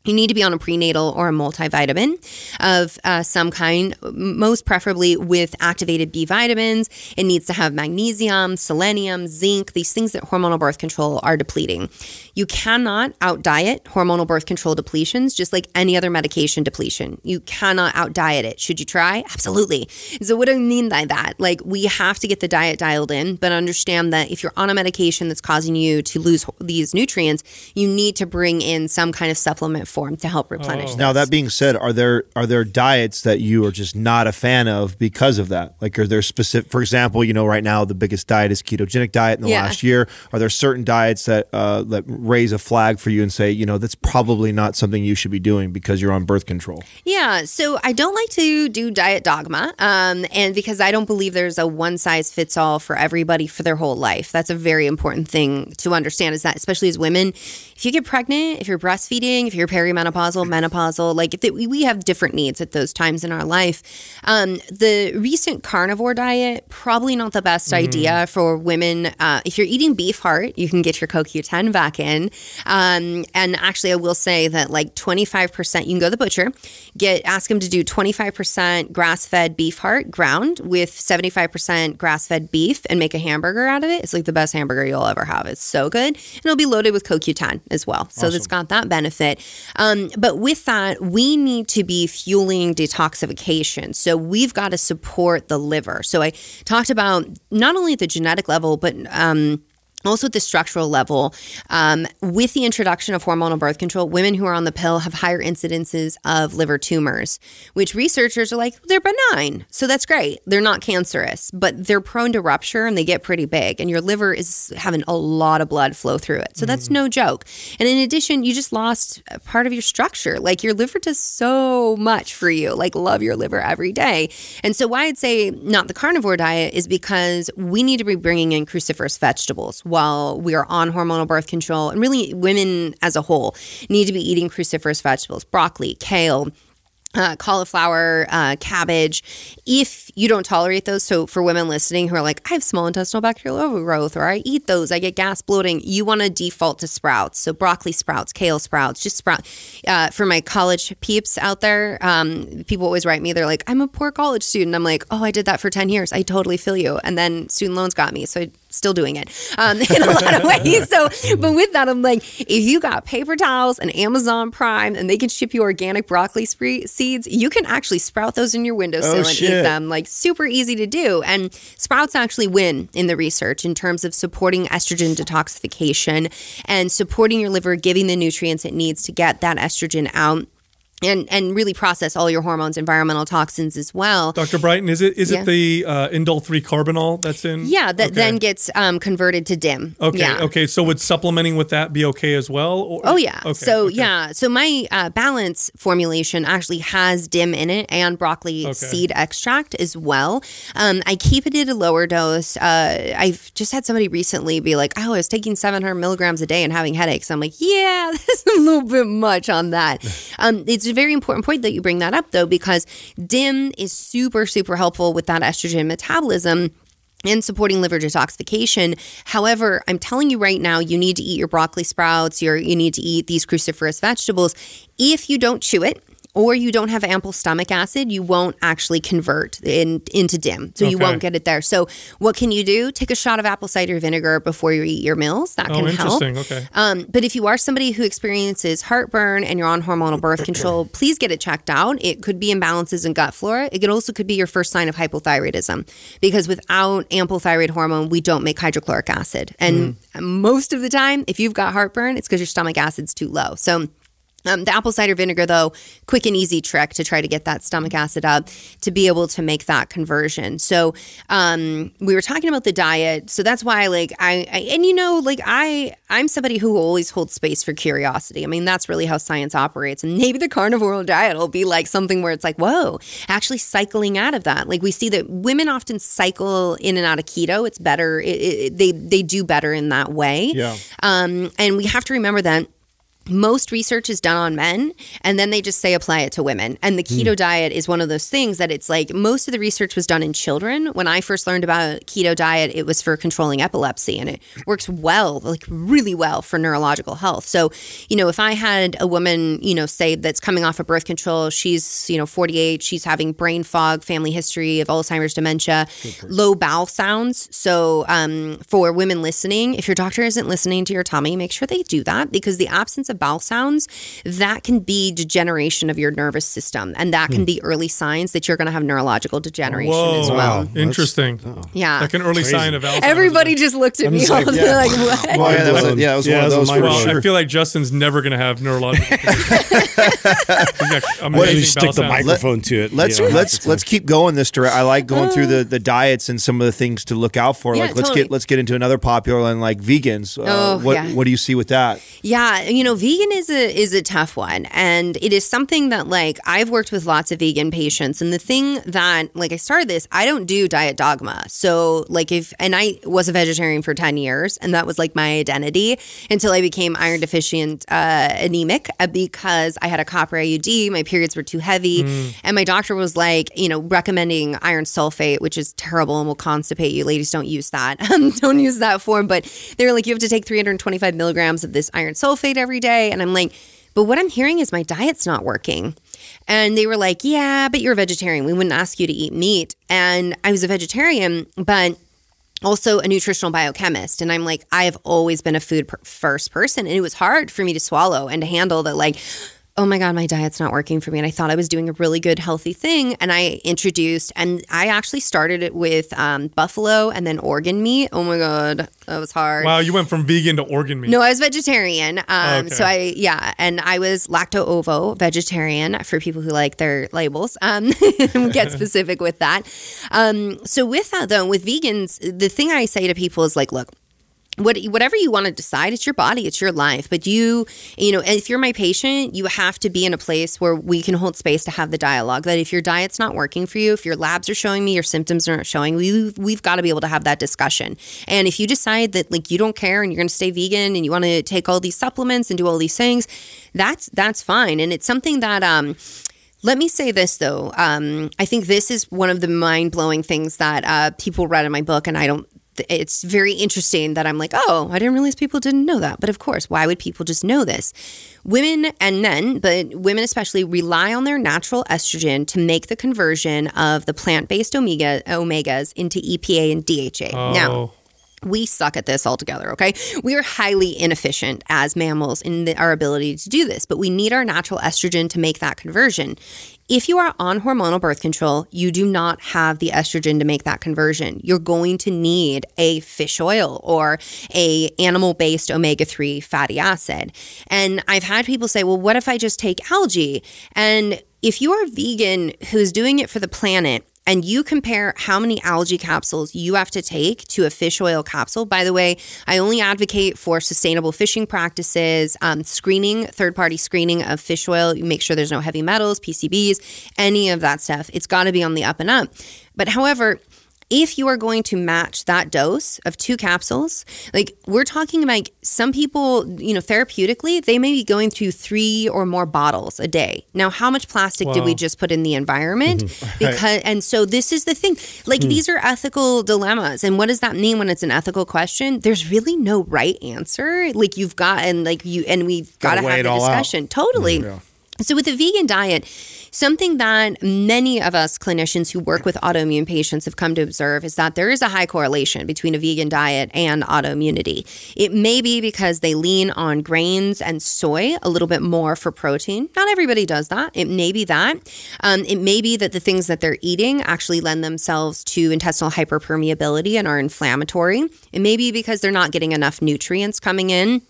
you need to be on a prenatal or a multivitamin of uh, some kind, most preferably with activated B vitamins. It needs to have magnesium, selenium, zinc, these things that hormonal birth control are depleting. You cannot out diet hormonal birth control depletions, just like any other medication depletion. You cannot out diet it. Should you try? Absolutely. So, what do I mean by that? Like, we have to get the diet dialed in, but understand that if you're on a medication that's causing you to lose these nutrients, you need to bring in some kind of supplement form to help replenish. Oh. Now that being said, are there are there diets that you are just not a fan of because of that? Like, are there specific? For example, you know, right now the biggest diet is ketogenic diet in the yeah. last year. Are there certain diets that uh, that raise a flag for you and say, you know, that's probably not something you should be doing because you're on birth control? Yeah. So I don't like to do diet dogma, um, and because I don't believe there's a one size fits all for everybody for their whole life. That's a very important thing to understand. Is that especially as women, if you get pregnant, if you're breastfeeding, if you're perimenopausal, menopausal. Like th- we have different needs at those times in our life. Um, the recent carnivore diet probably not the best Mm-hmm. idea for women. Uh, if you're eating beef heart, you can get your CoQ10 back in. Um, and actually, I will say that like 25%, you can go to the butcher, get ask them to do 25% grass fed beef heart ground with 75% grass fed beef and make a hamburger out of it. It's like the best hamburger you'll ever have. It's so good. And it'll be loaded with CoQ10 as well. So it's got that benefit. Um, but with that, we need to be fueling detoxification. So we've got to support the liver. So I talked about not only the genetic level, but um, also at the structural level, um, with the introduction of hormonal birth control, women who are on the pill have higher incidences of liver tumors, which researchers are like, they're benign. So that's great. They're not cancerous, but they're prone to rupture and they get pretty big. And your liver is having a lot of blood flow through it. So that's no joke. And in addition, you just lost part of your structure. Like your liver does so much for you. Like, love your liver every day. And so, why I'd say not the carnivore diet is because we need to be bringing in cruciferous vegetables while we are on hormonal birth control. And really, women as a whole need to be eating cruciferous vegetables, broccoli, kale. Uh, cauliflower, uh, cabbage. If you don't tolerate those, so for women listening who are like, I have small intestinal bacterial overgrowth, or I eat those, I get gas bloating, you want to default to sprouts. So broccoli sprouts, kale sprouts, just sprout. Uh, for my college peeps out there, um, people always write me, they're like, I'm a poor college student. I'm like, oh, I did that for 10 years. I totally feel you. And then student loans got me. So I still doing it um, [laughs] in a lot of ways. So, but with that, I'm like, if you got paper towels and Amazon Prime and they can ship you organic broccoli spree seeds, you can actually sprout those in your windowsill and shit. eat them. Like super easy to do. And sprouts actually win in the research in terms of supporting estrogen detoxification and supporting your liver, giving the nutrients it needs to get that estrogen out. And, and really process all your hormones, environmental toxins as well. Dr. Brighten, is it is Yeah. it the uh, indole three carbinol that's in? Yeah, that Okay. then gets um, converted to DIM. Okay. Yeah. Okay. So would supplementing with that be okay as well? Or, Oh yeah. Okay, so okay. yeah. So my uh, balance formulation actually has DIM in it and broccoli seed extract as well. Um, I keep it at a lower dose. Uh, I've just had somebody recently be like, "Oh, I was taking 700 milligrams a day and having headaches." I'm like, "Yeah, [laughs] that's a little bit much on that." [laughs] Um, it's a very important point that you bring that up though, because DIM is super super helpful with that estrogen metabolism and supporting liver detoxification. However, I'm telling you right now, you need to eat your broccoli sprouts, your, you need to eat these cruciferous vegetables. If you don't chew it, or you don't have ample stomach acid, you won't actually convert in, into DIM. So you won't get it there. So what can you do? Take a shot of apple cider vinegar before you eat your meals. That Oh, can help. Okay. Um, but if you are somebody who experiences heartburn and you're on hormonal birth control, please get it checked out. It could be imbalances in gut flora. It could also could be your first sign of hypothyroidism because without ample thyroid hormone, we don't make hydrochloric acid. And most of the time, if you've got heartburn, it's because your stomach acid's too low. So um, the apple cider vinegar, though, quick and easy trick to try to get that stomach acid up to be able to make that conversion. So um, we were talking about the diet, so that's why, like, I, I and you know, like, I I'm somebody who always holds space for curiosity. I mean, that's really how science operates, and maybe the carnivore diet will be like something where it's like, whoa, actually cycling out of that. Like we see that women often cycle in and out of keto. It's better. It, it, they they do better in that way. Yeah. Um, and we have to remember that most research is done on men and then they just say apply it to women. And the keto diet is one of those things that it's like most of the research was done in children. When i first learned about keto diet it was for controlling epilepsy and it works well like really well for neurological health. So you know if i had a woman you know say that's coming off of birth control she's you know 48 she's having brain fog family history of alzheimer's dementia low bowel sounds. So um, for women listening if your doctor isn't listening to your tummy make sure they do that because the absence of bowel sounds that can be degeneration of your nervous system and that can be early signs that you're going to have neurological degeneration Whoa. as well Wow. Interesting. yeah Like an early sign of Alzheimer's. everybody just looked at me just all like, they're yeah. like what Well, yeah, that was, yeah, that was Yeah, one of those for Well, sure. I feel like Justin's never going to have neurological. [laughs] conditions. He's got amazing Why don't you stick the sounds. microphone to it? Let's you know? let's let's keep going this direction. I like going through the, the diets and some of the things to look out for. Yeah, like let's get let's get into another popular one like vegans. Uh, Oh, what yeah. what do you see with that? Yeah, you know, vegan is a is a tough one, and it is something that like I've worked with lots of vegan patients, and the thing that like I started this, I don't do diet dogma. So like if and I was a vegetarian for ten years, and that was like my identity until I became iron deficient uh, anemic uh, because I had a copper IUD, my periods were too heavy, mm. and my doctor was like, you know, recommending iron sulfate, which is terrible and will constipate you. Ladies, don't use that. [laughs] don't use that form. But they were like, you have to take 325 milligrams of this iron sulfate every day. And I'm like, but what I'm hearing is my diet's not working. And they were like, yeah, but you're a vegetarian. We wouldn't ask you to eat meat. And I was a vegetarian, but also a nutritional biochemist. And I'm like, I have always been a food first person. And it was hard for me to swallow and to handle that, like, oh my God, my diet's not working for me. And I thought I was doing a really good, healthy thing. And I introduced, and I actually started it with um, buffalo and then organ meat. Oh my God, that was hard. Wow, you went from vegan to organ meat. No, I was vegetarian. Um, okay. So I, yeah, and I was lacto ovo vegetarian for people who like their labels. Um, [laughs] get [laughs] specific with that. Um, so with that though, with vegans, the thing I say to people is like, look, what, whatever you want to decide it's your body it's your life but you you know if you're my patient you have to be in a place where we can hold space to have the dialogue that if your diet's not working for you if your labs are showing me your symptoms aren't showing we, we've got to be able to have that discussion and if you decide that like you don't care and you're going to stay vegan and you want to take all these supplements and do all these things that's that's fine and it's something that um let me say this though. Um, I think this is one of the mind blowing things that uh, people read in my book, and I don't it's very interesting that I'm like, oh, I didn't realize people didn't know that. But of course, why would people just know this? Women and men, but women especially, rely on their natural estrogen to make the conversion of the plant based omega omegas into EPA and DHA. Oh. Now, we suck at this altogether, okay? We are highly inefficient as mammals in the, our ability to do this, but we need our natural estrogen to make that conversion. If you are on hormonal birth control, you do not have the estrogen to make that conversion. You're going to need a fish oil or a animal-based omega-3 fatty acid. And I've had people say, "Well, what if I just take algae?" And if you are vegan who's doing it for the planet, and you compare how many algae capsules you have to take to a fish oil capsule. By the way, I only advocate for sustainable fishing practices, um, screening, third party screening of fish oil. You make sure there's no heavy metals, PCBs, any of that stuff. It's got to be on the up and up. But however, if you are going to match that dose of two capsules, like we're talking about some people, you know, therapeutically, they may be going through three or more bottles a day. Now, how much plastic wow. did we just put in the environment? Because, [laughs] right. and so this is the thing like, hmm. these are ethical dilemmas. And what does that mean when it's an ethical question? There's really no right answer. Like, you've got, and like you, and we've got to have the discussion. Out. Totally. Mm, yeah. So, with a vegan diet, something that many of us clinicians who work with autoimmune patients have come to observe is that there is a high correlation between a vegan diet and autoimmunity. It may be because they lean on grains and soy a little bit more for protein. Not everybody does that. It may be that. Um, it may be that the things that they're eating actually lend themselves to intestinal hyperpermeability and are inflammatory. It may be because they're not getting enough nutrients coming in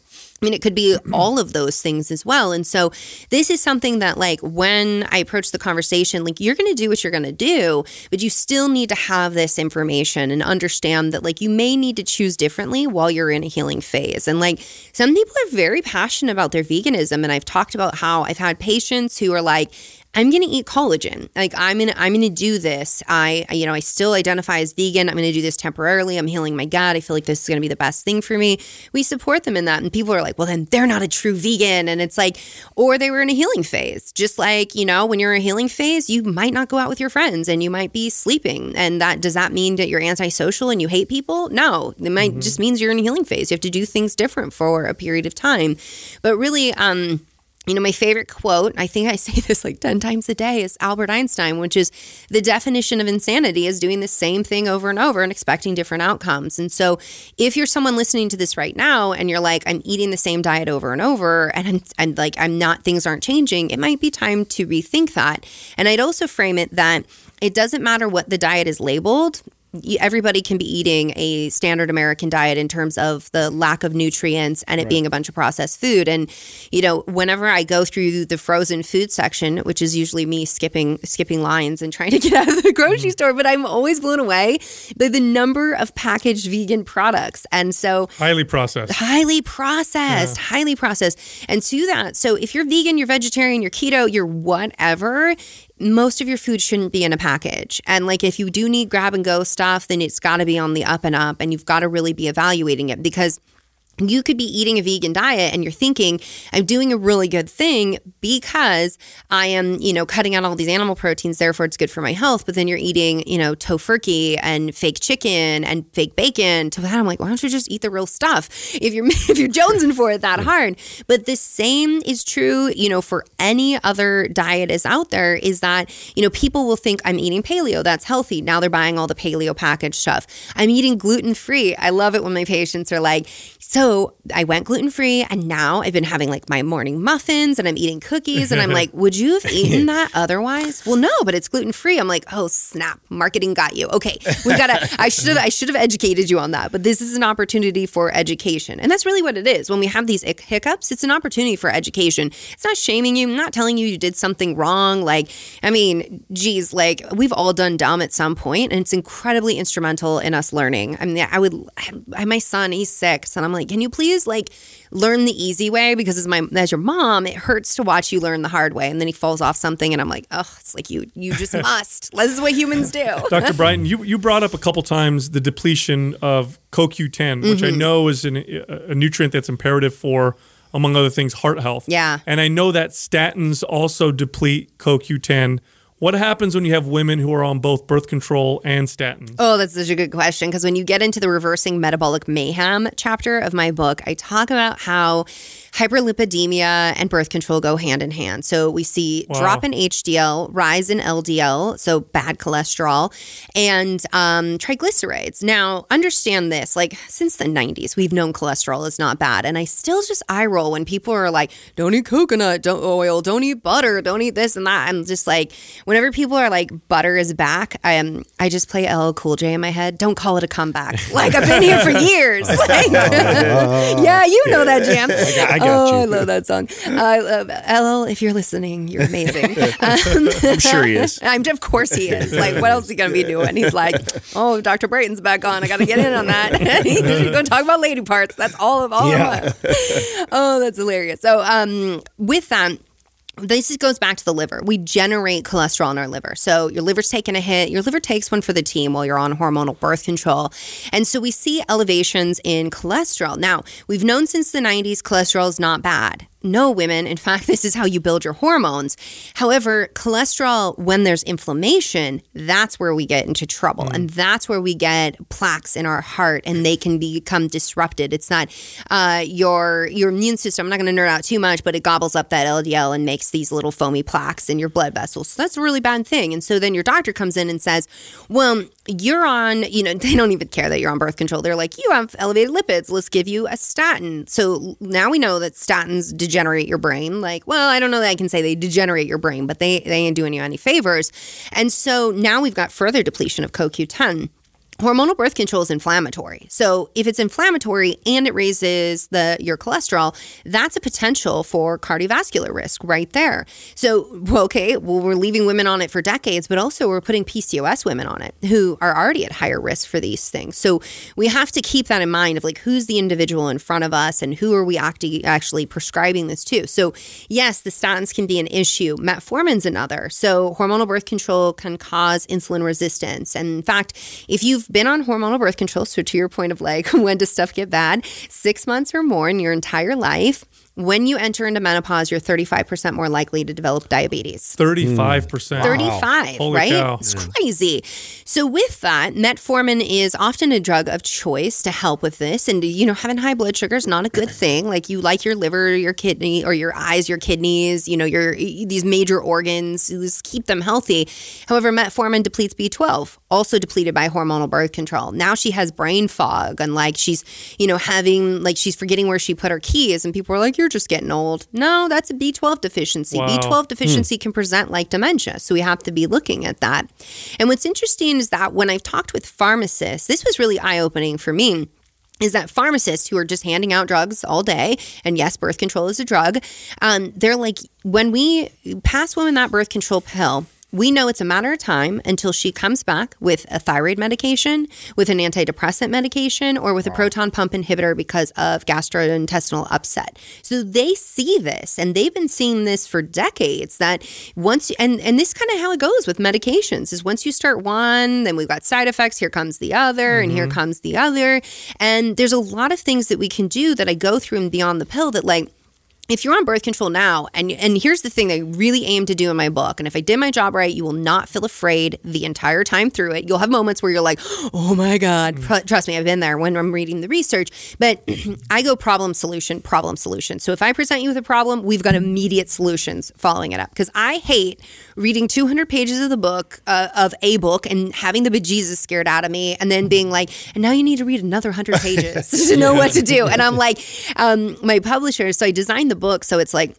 I mean, it could be mm-hmm. all of those things as well. And so, this is something that, like, when I approach the conversation, like, you're going to do what you're going to do, but you still need to have this information and understand that, like, you may need to choose differently while you're in a healing phase. And, like, some people are very passionate about their veganism. And I've talked about how I've had patients who are like, I'm going to eat collagen. Like I'm going to I'm going to do this. I you know, I still identify as vegan. I'm going to do this temporarily. I'm healing my gut. I feel like this is going to be the best thing for me. We support them in that and people are like, "Well, then they're not a true vegan." And it's like or they were in a healing phase. Just like, you know, when you're in a healing phase, you might not go out with your friends and you might be sleeping. And that does that mean that you're antisocial and you hate people? No. It might mm-hmm. just means you're in a healing phase. You have to do things different for a period of time. But really um you know, my favorite quote, I think I say [laughs] this like 10 times a day, is Albert Einstein, which is the definition of insanity is doing the same thing over and over and expecting different outcomes. And so, if you're someone listening to this right now and you're like, I'm eating the same diet over and over and I'm and like, I'm not, things aren't changing, it might be time to rethink that. And I'd also frame it that it doesn't matter what the diet is labeled everybody can be eating a standard American diet in terms of the lack of nutrients and it right. being a bunch of processed food. And you know, whenever I go through the frozen food section, which is usually me skipping skipping lines and trying to get out of the grocery mm. store, but I'm always blown away by the number of packaged vegan products. And so highly processed, highly processed, yeah. highly processed. And to that, so if you're vegan, you're vegetarian, you're keto, you're whatever, most of your food shouldn't be in a package. And like if you do need grab and go stuff, then it's got to be on the up and up and you've got to really be evaluating it because you could be eating a vegan diet and you're thinking i'm doing a really good thing because i am you know cutting out all these animal proteins therefore it's good for my health. But then you're eating you know Tofurky and fake chicken and fake bacon to that. I'm like why don't you just eat the real stuff if you're [laughs] if you're jonesing for it that hard? But the same is true you know for any other diet is out there is that you know people will think i'm eating paleo that's healthy. Now they're buying all the paleo packaged stuff. I'm eating gluten free i love it when my patients are like so Oh, I went gluten free and now I've been having like my morning muffins and I'm eating cookies. And I'm like, would you have [laughs] eaten that otherwise? Well, no, but it's gluten free. I'm like, oh, snap. Marketing got you. Okay. We gotta, I should have, I should have educated you on that. But this is an opportunity for education. And that's really what it is. When we have these hiccups, it's an opportunity for education. It's not shaming you, I'm not telling you you did something wrong. Like, I mean, geez, like we've all done dumb at some point and it's incredibly instrumental in us learning. I mean, I would, I, my son, he's six and I'm like, like, can you please like learn the easy way? Because as my as your mom, it hurts to watch you learn the hard way. And then he falls off something, and I'm like, oh, it's like you you just [laughs] must. this is what humans do. [laughs] Dr. Brighten, you you brought up a couple times the depletion of CoQ10, which mm-hmm. I know is an, a nutrient that's imperative for among other things, heart health. Yeah. And I know that statins also deplete CoQ10. What happens when you have women who are on both birth control and statins? Oh, that's such a good question. Because when you get into the reversing metabolic mayhem chapter of my book, I talk about how hyperlipidemia and birth control go hand in hand. So we see wow. drop in HDL, rise in LDL, so bad cholesterol, and um, triglycerides. Now, understand this like, since the 90s, we've known cholesterol is not bad. And I still just eye roll when people are like, don't eat coconut don't oil, don't eat butter, don't eat this and that. I'm just like, whenever people are like, butter is back, I, am, I just play LL Cool J in my head. Don't call it a comeback. Like, I've been here for [laughs] years. Like, [laughs] yeah, you know that jam. I got oh, you. I love that song. I love LL. If you're listening, you're amazing. Um, [laughs] I'm sure he is. I'm of course he is. Like, what else is he gonna be doing? He's like, oh, Dr. Brighten's back on. I got to get in on that. [laughs] He's gonna talk about lady parts. That's all of all yeah. of us. Oh, that's hilarious. So, um, with that this goes back to the liver. We generate cholesterol in our liver. So your liver's taking a hit. Your liver takes one for the team while you're on hormonal birth control. And so we see elevations in cholesterol. Now, we've known since the 90s cholesterol is not bad no women. In fact, [laughs] this is how you build your hormones. However, cholesterol, when there's inflammation, that's where we get into trouble. Mm. And that's where we get plaques in our heart and they can become disrupted. It's not uh, your your immune system, I'm not going to nerd out too much, but it gobbles up that LDL and makes these little foamy plaques in your blood vessels. So that's a really bad thing. And so then your doctor comes in and says, well, you're on, you know, [laughs] they don't even care that you're on birth control. They're like, you have elevated lipids. Let's give you a statin. So now we know that statins degenerate your brain. Like, well, I don't know that I can say they degenerate your brain, but they, they ain't doing you any favors. And so now we've got further depletion of CoQ10 hormonal birth control is inflammatory. So if it's inflammatory and it raises the your cholesterol, that's a potential for cardiovascular risk right there. So okay, well we're leaving women on it for decades, but also we're putting PCOS women on it who are already at higher risk for these things. So we have to keep that in mind of like who's the individual in front of us and who are we acti- actually prescribing this to. So yes, the statins can be an issue. Metformin's another. So hormonal birth control can cause insulin resistance. And in fact, if you've been on hormonal birth control, so to your point of like, [laughs] when does stuff get bad? Six months or more in your entire life, when you enter into menopause, you're 35% more likely to develop diabetes. 35%. Hmm. 35, wow. right? Cow. It's crazy. So with that, metformin is often a drug of choice to help with this. And, you know, having high blood sugar is not a good [clears throat] thing. Like you like your liver, your kidney, or your eyes, your kidneys, you know, your these major organs, just keep them healthy. However, metformin depletes B12, also depleted by hormonal birth control. Now she has brain fog and like she's, you know, having, like she's forgetting where she put her keys. And people are like, you're just getting old. No, that's a B12 deficiency. Wow. B12 hmm. deficiency can present like dementia. So we have to be looking at that. And what's interesting is that when I've talked with pharmacists, this was really eye opening for me is that pharmacists who are just handing out drugs all day, and yes, birth control is a drug, um, they're like, when we pass women that birth control pill, we know it's a matter of time until she comes back with a thyroid medication, with an antidepressant medication, or with a proton pump inhibitor because of gastrointestinal upset. So they see this and they've been seeing this for decades that once and and this kind of how it goes with medications is once you start one, then we've got side effects, here comes the other, and here mm-hmm. comes the other. And there's a lot of things that we can do that I go through and beyond the pill that like if you're on birth control now, and and here's the thing that I really aim to do in my book, and if I did my job right, you will not feel afraid the entire time through it. You'll have moments where you're like, "Oh my god!" Tr- Trust me, I've been there when I'm reading the research. But [clears throat] I go problem solution, problem solution. So if I present you with a problem, we've got immediate solutions following it up. Because I hate reading 200 pages of the book uh, of a book and having the bejesus scared out of me, and then being like, "And now you need to read another 100 [laughs] pages to know what to do." And I'm like, um, my publisher. So I designed the book so it's like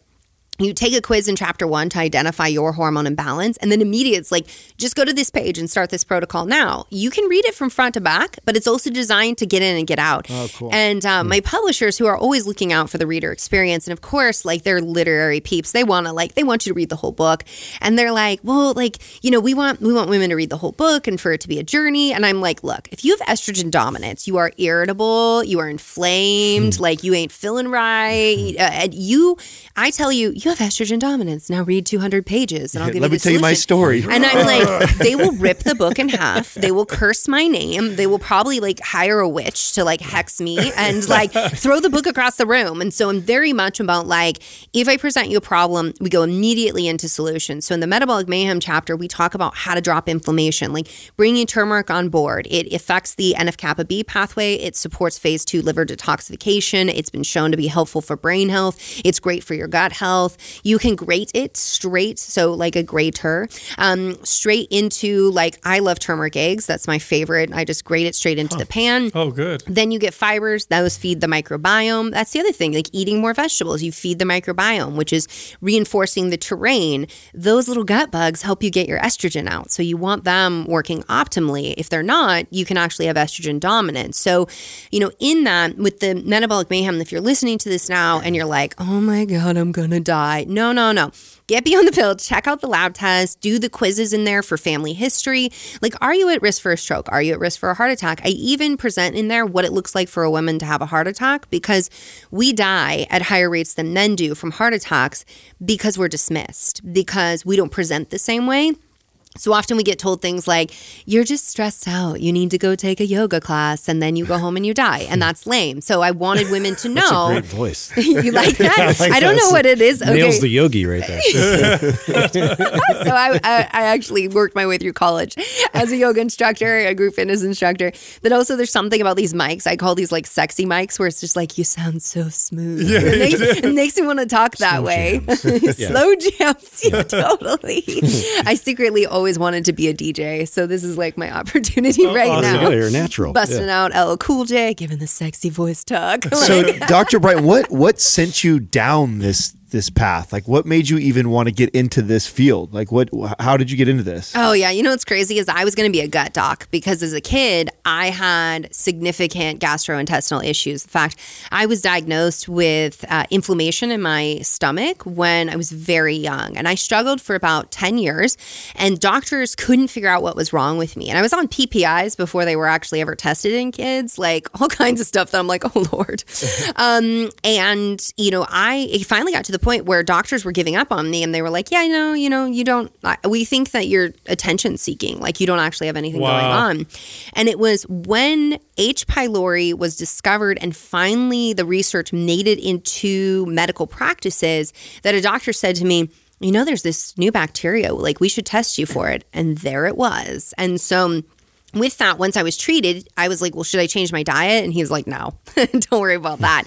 you take a quiz in chapter one to identify your hormone imbalance, and then immediately it's like, just go to this page and start this protocol now. You can read it from front to back, but it's also designed to get in and get out. Oh, cool. And um, my publishers, who are always looking out for the reader experience, and of course, like they're literary peeps, they want to like they want you to read the whole book, and they're like, well, like you know, we want we want women to read the whole book and for it to be a journey. And I'm like, look, if you have estrogen dominance, you are irritable, you are inflamed, like you ain't feeling right. Uh, and you, I tell you, you have estrogen dominance. Now read 200 pages and I'll give Let you me tell you my story. And I'm like, [laughs] they will rip the book in half. They will curse my name. They will probably like hire a witch to like hex me and like throw the book across the room. And so I'm very much about like, if I present you a problem, we go immediately into solutions. So in the metabolic mayhem chapter, we talk about how to drop inflammation, like bringing turmeric on board. It affects the NF kappa B pathway. It supports phase two liver detoxification. It's been shown to be helpful for brain health. It's great for your gut health. You can grate it straight, so like a grater, um, straight into like I love turmeric eggs. That's my favorite. I just grate it straight into the pan. Oh, good. Then you get fibers, those feed the microbiome. That's the other thing, like eating more vegetables, you feed the microbiome, which is reinforcing the terrain. Those little gut bugs help you get your estrogen out. So you want them working optimally. If they're not, you can actually have estrogen dominance. So, you know, in that, with the metabolic mayhem, if you're listening to this now and you're like, oh my God, I'm going to die. No, no, no. Get beyond the pill, check out the lab test, do the quizzes in there for family history. Like, are you at risk for a stroke? Are you at risk for a heart attack? I even present in there what it looks like for a woman to have a heart attack because we die at higher rates than men do from heart attacks because we're dismissed, because we don't present the same way. So often we get told things like, you're just stressed out. You need to go take a yoga class and then you go home and you die. And that's lame. So I wanted women to [laughs] That's a know. great voice. [laughs] you like that? [laughs] I, like don't that. know what it is. Okay. Nails the yogi right there. so I, I, I actually worked my way through college as a yoga instructor, a group fitness instructor. But also, there's something about these mics. I call these like sexy mics, where it's just like you sound so smooth. Yeah, it, makes, it makes me want to talk that way. Slow jams, yeah, totally. I secretly always wanted to be a DJ, so this is like my [laughs] opportunity oh, right awesome. now. Yeah, you're natural. Busting Yeah. out LL Cool J, giving the sexy voice talk. So, [laughs] Dr. Bright, what what sent you down this this path? Like, what made you even want to get into this field? Like, what? How did you get into this? Oh yeah, you know what's crazy is I was going to be a gut doc because as a kid I had significant gastrointestinal issues. In fact, I was diagnosed with uh, inflammation in my stomach when I was very young, and I struggled for about ten years. And doctors couldn't figure out what was wrong with me. And I was on PPIs before they were actually ever tested in kids, like all [laughs] kinds of stuff that I'm like, oh lord. [laughs] um, and you know, I finally got to the point where doctors were giving up on me, and they were like, yeah, no, you know, you don't. We think that you're attention seeking, like you don't actually have anything going on. And it was when H. pylori was discovered and finally the research made it into medical practices that a doctor said to me, you know, there's this new bacteria, like we should test you for it. And there it was. And so with that, once I was treated, I was like, well, should I change my diet? And he was like, no, [laughs] don't worry about that.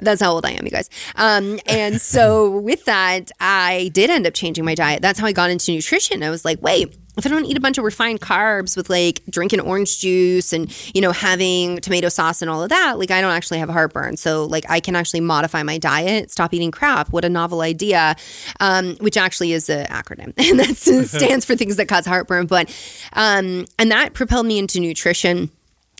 That's how old I am, you guys. Um, and so with that, I did end up changing my diet. That's how I got into nutrition. I was like, wait, if I don't eat a bunch of refined carbs with like drinking orange juice and, you know, having tomato sauce and all of that, like I don't actually have heartburn. So, like, I can actually modify my diet, stop eating crap. What a novel idea, um, which actually is an acronym. [laughs] And that [laughs] stands for things that cause heartburn. But, um, and that propelled me into nutrition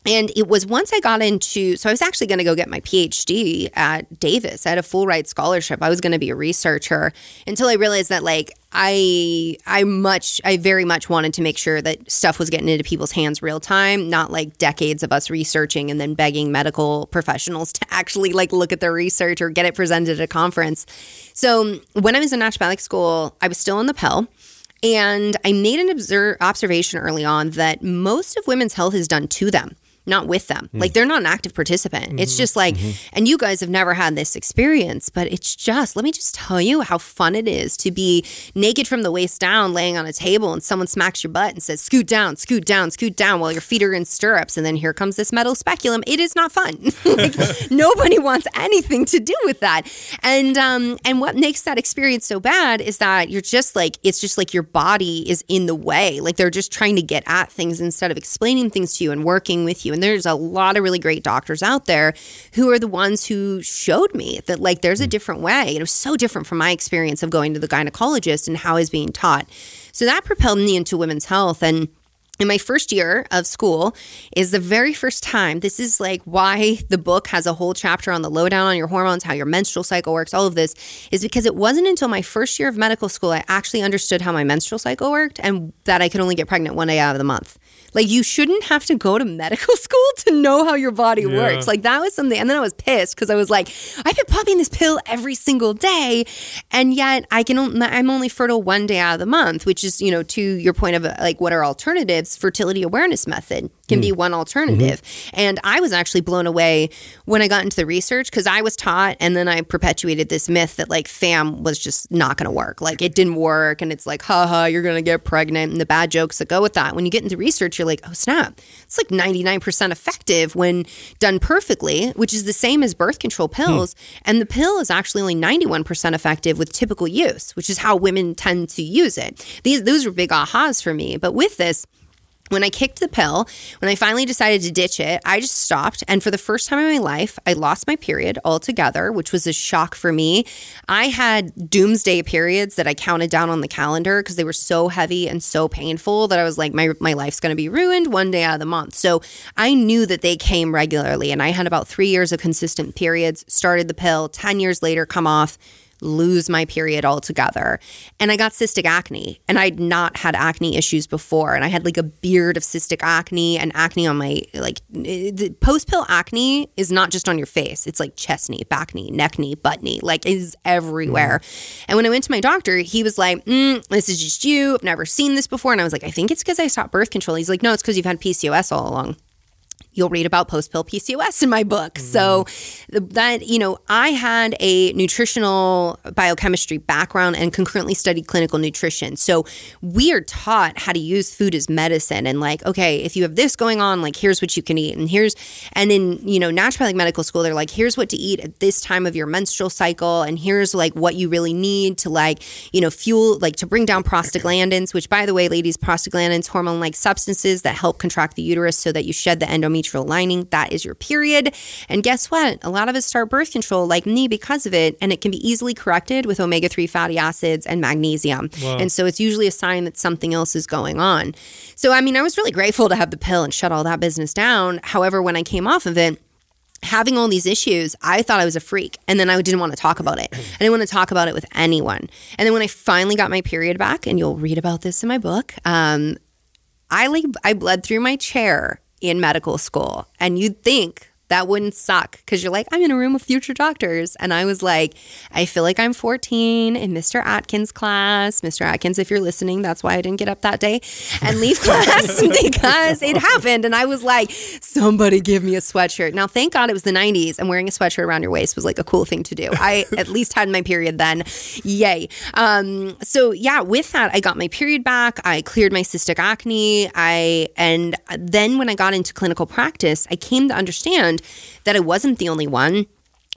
and it was once I got into, so I was actually going to go get my PhD at Davis. I had a full ride scholarship. I was going to be a researcher until I realized that, like, I, I much, I very much wanted to make sure that stuff was getting into people's hands real time, not like decades of us researching and then begging medical professionals [laughs] to actually like look at their research or get it presented at a conference. So when I was in naturopathic school, I was still on the pill. And I made an observe, observation early on that most of women's health is done to them not with them. Mm. Like they're not an active participant. Mm-hmm. It's just like, mm-hmm. and you guys have never had this experience, but it's just, let me just tell you how fun it is to be naked from the waist down, laying on a table, and someone smacks your butt and says, scoot down, scoot down, scoot down while your feet are in stirrups. And then here comes this metal speculum. It is not fun. [laughs] like, [laughs] nobody wants anything to do with that. And, um, and what makes that experience so bad is that you're just like, it's just like your body is in the way. Like they're just trying to get at things instead of explaining things to you and working with you. And there's a lot of really great doctors out there who are the ones who showed me that like there's a mm. different way. It was so different from my experience of going to the gynecologist and how is being taught. So that propelled me into women's health and in my first year of school is the very first time this is like why the book has a whole chapter on the lowdown on your hormones how your menstrual cycle works all of this is because it wasn't until my first year of medical school i actually understood how my menstrual cycle worked and that i could only get pregnant one day out of the month like you shouldn't have to go to medical [laughs] school to know how your body yeah. works. Like that was something. And then I was pissed because I was like, I've been popping this pill every single day, and yet I can. I'm only fertile one day out of the month, which is you know to your point of uh, like what are alternatives? Fertility awareness method can mm. be one alternative. Mm-hmm. And I was actually blown away when I got into the research because I was taught, and then I perpetuated this myth that like FAM was just not going to work. Like it didn't work, and it's like, haha, you're going to get pregnant, and the bad jokes that go with that. When you get into research you're like, oh snap, it's like 99% effective when done perfectly, which is the same as birth control pills. Hmm. And the pill is actually only 91% effective with typical use, which is how women tend to use it. These those were big ahas for me. But with this, when I kicked the pill, when I finally decided to ditch it, I just stopped. And for the first time in my life, I lost my period altogether, which was a shock for me. I had doomsday periods that I counted down on the calendar because they were so heavy and so painful that I was like, my, my life's going to be ruined one day out of the month. So I knew that they came regularly. And I had about three years of consistent periods, started the pill, 10 years later, come off lose my period altogether. And I got cystic acne, and I'd not had acne issues before. And I had like a beard of cystic acne and acne on my like the post pill acne is not just on your face, it's like chest knee, back knee, neck knee, butt knee, like is everywhere. Mm. And when I went to my doctor, he was like, mm, This is just you. I've never seen this before. And I was like, I think it's because I stopped birth control. He's like, No, it's because you've had PCOS all along you'll read about post pill PCOS in my book. Mm. So that you know, I had a nutritional biochemistry background and concurrently studied clinical nutrition. So we are taught how to use food as medicine and like, okay, if you have this going on, like here's what you can eat and here's and in, you know, naturopathic medical school they're like here's what to eat at this time of your menstrual cycle and here's like what you really need to like, you know, fuel like to bring down prostaglandins, which by the way, ladies, prostaglandins hormone like substances that help contract the uterus so that you shed the endometrium endometrial lining. That is your period. And guess what? A lot of us start birth control like me because of it, and it can be easily corrected with omega 3 fatty acids and magnesium. Wow. And so it's usually a sign that something else is going on. So, I mean, I was really grateful to have the pill and shut all that business down. However, when I came off of it, having all these issues, I thought I was a freak. And then I didn't want to talk about it. I didn't want to talk about it with anyone. And then when I finally got my period back, and you'll read about this in my book, um, I like I bled through my chair in medical school. And you'd think that wouldn't suck because you're like, I'm in a room with future doctors. And I was like, I feel like I'm 14 in Mr. Atkins class. Mr. Atkins, if you're listening, that's why I didn't get up that day and leave [laughs] class [laughs] because it happened. And I was like, somebody give me a sweatshirt. Now, thank God it was the 90s and wearing a sweatshirt around your waist was like a cool thing to do. I [laughs] at least had my period then. Yay. Um, so, yeah, with that, I got my period back. I cleared my cystic acne. I, and then when I got into clinical practice, I came to understand that I wasn't the only one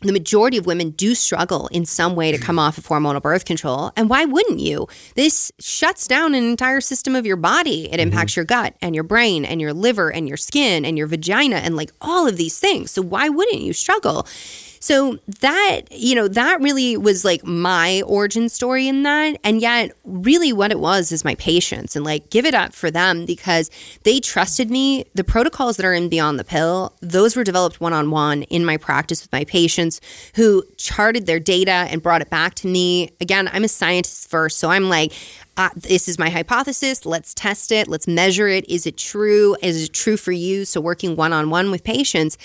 the majority of women do struggle in some way to come off of hormonal birth control. And why wouldn't you? This shuts down an entire system of your body. It impacts mm-hmm. your gut and your brain and your liver and your skin and your vagina and like all of these things. So why wouldn't you struggle? So that, you know, that really was like my origin story in that. And yet, really, what it was is my patients and like give it up for them because they trusted me. The protocols that are in Beyond the Pill, those were developed one on one in my practice with my patients who charted their data and brought it back to me. Again, I'm a scientist first. So I'm like, uh, this is my hypothesis. Let's test it. Let's measure it. Is it true? Is it true for you? So, working one on one with patients.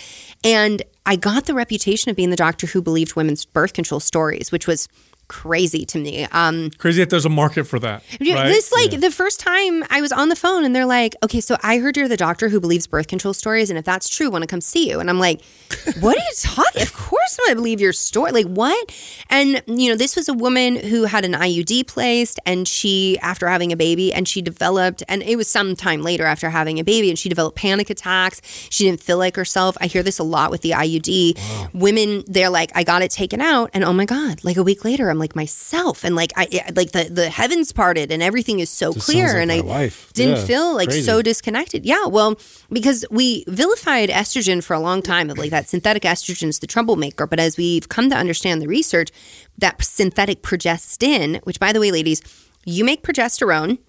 And I got the reputation of being the doctor who believed women's birth control stories, which was crazy to me. Um, crazy that there's a market for that. Right? This like yeah. the first time I was on the phone and they're like, "Okay, so I heard you're the doctor who believes birth control stories, and if that's true, want to come see you." And I'm like, [laughs] "What are you talking? Of course, I believe your story. Like what?" And you know, this was a woman who had an IUD placed, and she, after having a baby, and she developed, and it was some time later after having a baby, and she developed panic attacks. She didn't feel like herself. I hear this a lot with the IUD. Wow. Women, they're like, "I got it taken out," and oh my god, like a week later, I'm like myself, and like I like the the heavens parted, and everything is so clear, like and I life. didn't yeah, feel like crazy. so disconnected. Yeah, well, because we vilified estrogen for a long time of like that synthetic estrogen is the troublemaker, but as we've come to understand the research, that synthetic progestin, which by the way, ladies, you make progesterone.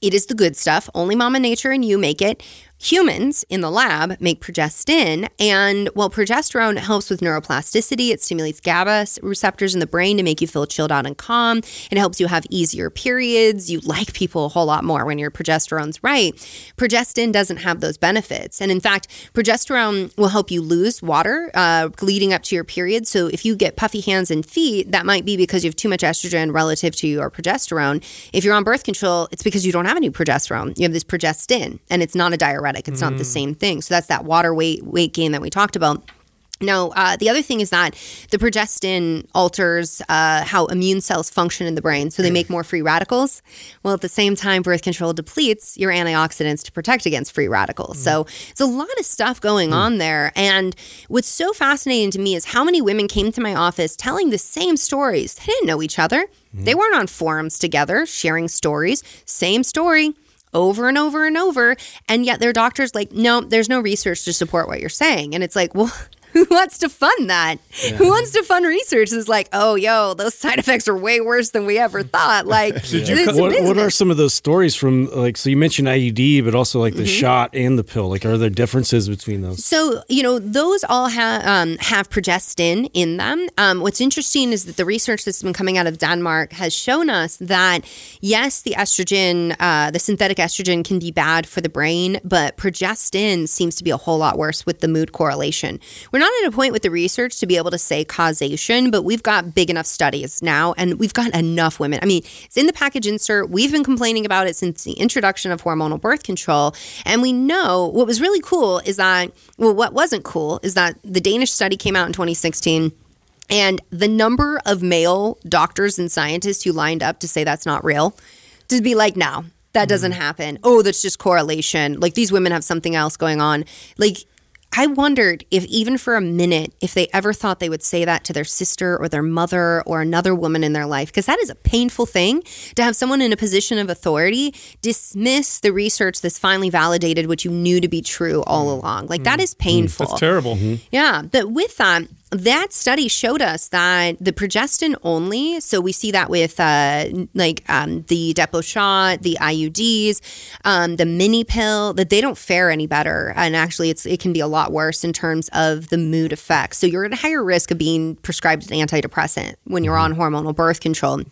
It is the good stuff. Only Mama Nature and you make it humans in the lab make progestin. And while progesterone helps with neuroplasticity, it stimulates GABA receptors in the brain to make you feel chilled out and calm. It helps you have easier periods. You like people a whole lot more when your progesterone's right. Progestin doesn't have those benefits. And in fact, progesterone will help you lose water uh, leading up to your period. So if you get puffy hands and feet, that might be because you have too much estrogen relative to your progesterone. If you're on birth control, it's because you don't have any progesterone. You have this progestin, and it's not a diuretic diuretic. It's mm. not the mm. same thing. So that's that water weight weight gain that we talked about. Now, uh, the other thing is that the progestin alters uh, how immune cells function in the brain, so they make more free radicals. Well, at the same time, birth control depletes your antioxidants to protect against free radicals. Mm. So it's a lot of stuff going mm. on there. And what's so fascinating to me is how many women came to my office telling the same stories. They didn't know each other. Mm. They weren't on forums together sharing stories. Same story over and over and over. And yet their doctor's like, no, there's no research to support what you're saying. And it's like, well, who wants to fund that? Yeah. Who wants to fund research? Is like, oh, yo, those side effects are way worse than we ever thought. Like, [laughs] yeah. what, what, are some of those stories from? Like, so you mentioned IUD, but also like the mm-hmm. shot and the pill. Like, are there differences between those? So you know, those all have um, have progestin in them. Um, what's interesting is that the research that's been coming out of Denmark has shown us that yes, the estrogen, uh, the synthetic estrogen, can be bad for the brain, but progestin seems to be a whole lot worse with the mood correlation. We're not at a point with the research to be able to say causation, but we've got big enough studies now and we've got enough women. I mean, it's in the package insert. We've been complaining about it since the introduction of hormonal birth control. And we know what was really cool is that, well, what wasn't cool is that the Danish study came out in 2016. And the number of male doctors and scientists who lined up to say that's not real, to be like, no, that doesn't mm-hmm. happen. Oh, that's just correlation. Like these women have something else going on. Like I wondered if, even for a minute, if they ever thought they would say that to their sister or their mother or another woman in their life, because that is a painful thing to have someone in a position of authority dismiss the research that's finally validated what you knew to be true all mm. along. Like, that mm. is painful. That's terrible. Mm-hmm. Yeah. But with that, that study showed us that the progestin only, so we see that with uh, like um, the Depo shot, the IUDs, um, the mini pill, that they don't fare any better. And actually, it's it can be a lot worse in terms of the mood effects. So you're at a higher risk of being prescribed an antidepressant when you're mm-hmm. on hormonal birth control.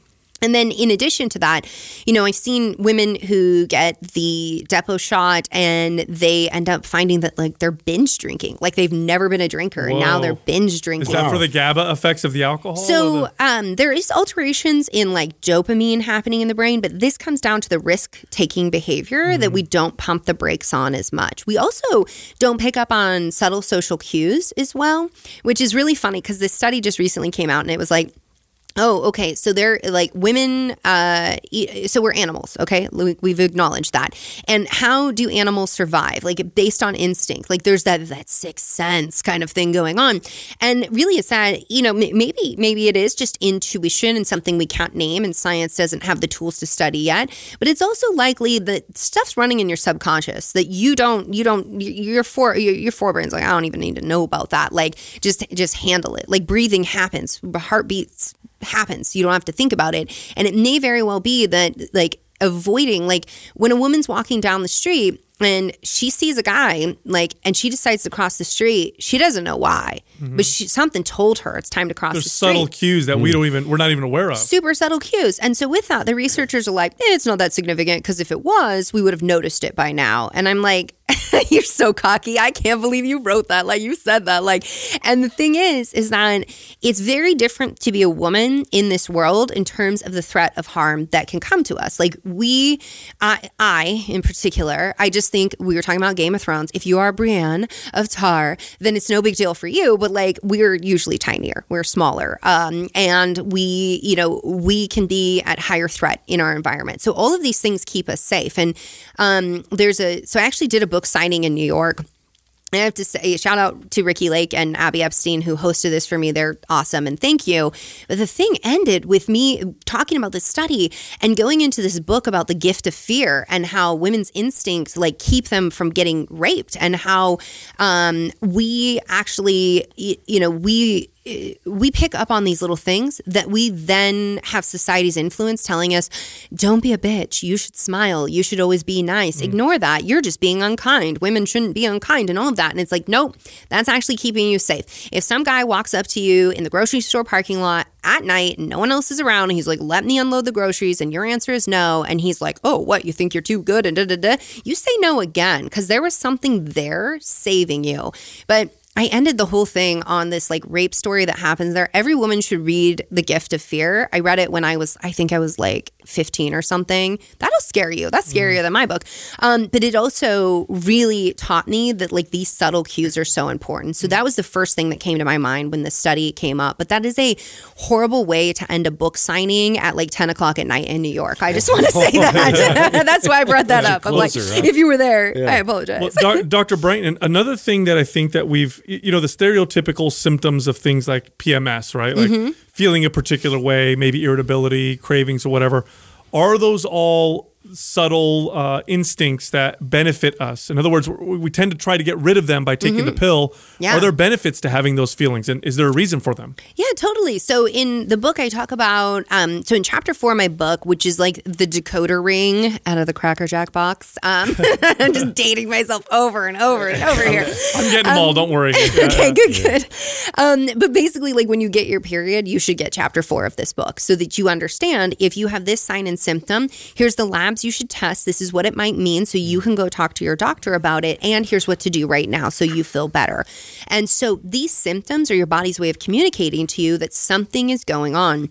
And then, in addition to that, you know, I've seen women who get the Depo shot and they end up finding that like they're binge drinking, like they've never been a drinker, Whoa. and now they're binge drinking. Is that for the GABA effects of the alcohol? So, the- um, there is alterations in like dopamine happening in the brain, but this comes down to the risk taking behavior mm. that we don't pump the brakes on as much. We also don't pick up on subtle social cues as well, which is really funny because this study just recently came out and it was like Oh, okay. So they're like women. Uh, so we're animals. Okay, we've acknowledged that. And how do animals survive? Like based on instinct. Like there's that that sixth sense kind of thing going on. And really, it's that you know maybe maybe it is just intuition and something we can't name, and science doesn't have the tools to study yet. But it's also likely that stuff's running in your subconscious that you don't you don't your four your, your forebrains like I don't even need to know about that. Like just just handle it. Like breathing happens, heartbeats happens. You don't have to think about it. And it may very well be that, like, avoiding, like, when a woman's walking down the street and she sees a guy, like, and she decides to cross the street, she doesn't know why, mm-hmm. but she, something told her it's time to cross There's the street. subtle cues that mm. we don't even, we're not even aware of. Super subtle cues. And so with that, the researchers are like, eh, it's not that significant because if it was, we would have noticed it by now. And I'm like, [laughs] You're so cocky. I can't believe you wrote that. Like you said that. Like, and the thing is, is that it's very different to be a woman in this world in terms of the threat of harm that can come to us. Like we, I, I in particular, I just think we were talking about Game of Thrones. If you are Brienne of Tarth, then it's no big deal for you. But like we're usually tinier, we're smaller, um, and we, you know, we can be at higher threat in our environment. So all of these things keep us safe. And um, there's a so I actually did a book signing in New York. I have to say, shout out to Ricki Lake and Abby Epstein who hosted this for me. They're awesome and thank you. But the thing ended with me talking about this study and going into this book about the gift of fear and how women's instincts like keep them from getting raped and how um, we actually, you know, we we pick up on these little things that we then have society's influence telling us don't be a bitch. You should smile. You should always be nice. Mm. ignore that. You're just being unkind. Women shouldn't be unkind and all of that. And it's like nope. That's actually keeping you safe. If some guy walks up to you in the grocery store parking lot at night and no one else is around and he's like let me unload the groceries and your answer is no and he's like oh what? You think you're too good? and da da da. You say no again because there was something there saving you. But I ended the whole thing on this like rape story that happens there. Every woman should read The Gift of Fear. I read it when I was, I think I was like 15 or something. That'll scare you. That's scarier mm. than my book. Um, but it also really taught me that like these subtle cues are so important. So mm. that was the first thing that came to my mind when the study came up. But that is a horrible way to end a book signing at like 10 o'clock at night in New York. I just want to say [laughs] that. [laughs] That's why I brought that up. I'm like, huh? if you were there, yeah. I apologize. Well, Dr. Brighten, another thing that I think that we've you know the stereotypical symptoms of things like PMS, right? Like mm-hmm. feeling a particular way, maybe irritability, cravings, or whatever. Are those all subtle uh, instincts that benefit us. In other words, we tend to try to get rid of them by taking mm-hmm. the pill. Yeah. Are there benefits to having those feelings, and is there a reason for them? Yeah, totally. So in the book, I talk about um, so in chapter four of my book, which is like the decoder ring out of the Cracker Jack box. Um, [laughs] I'm just [laughs] dating myself over and over and over here. I'm getting them um, all. Don't worry. [laughs] okay, good, good. Um, but basically, like when you get your period, you should get chapter four of this book so that you understand if you have this sign and symptom. Here's the lab labs you should test. This is what it might mean. So you can go talk to your doctor about it. And here's what to do right now so you feel better. And so these symptoms are your body's way of communicating to you that something is going on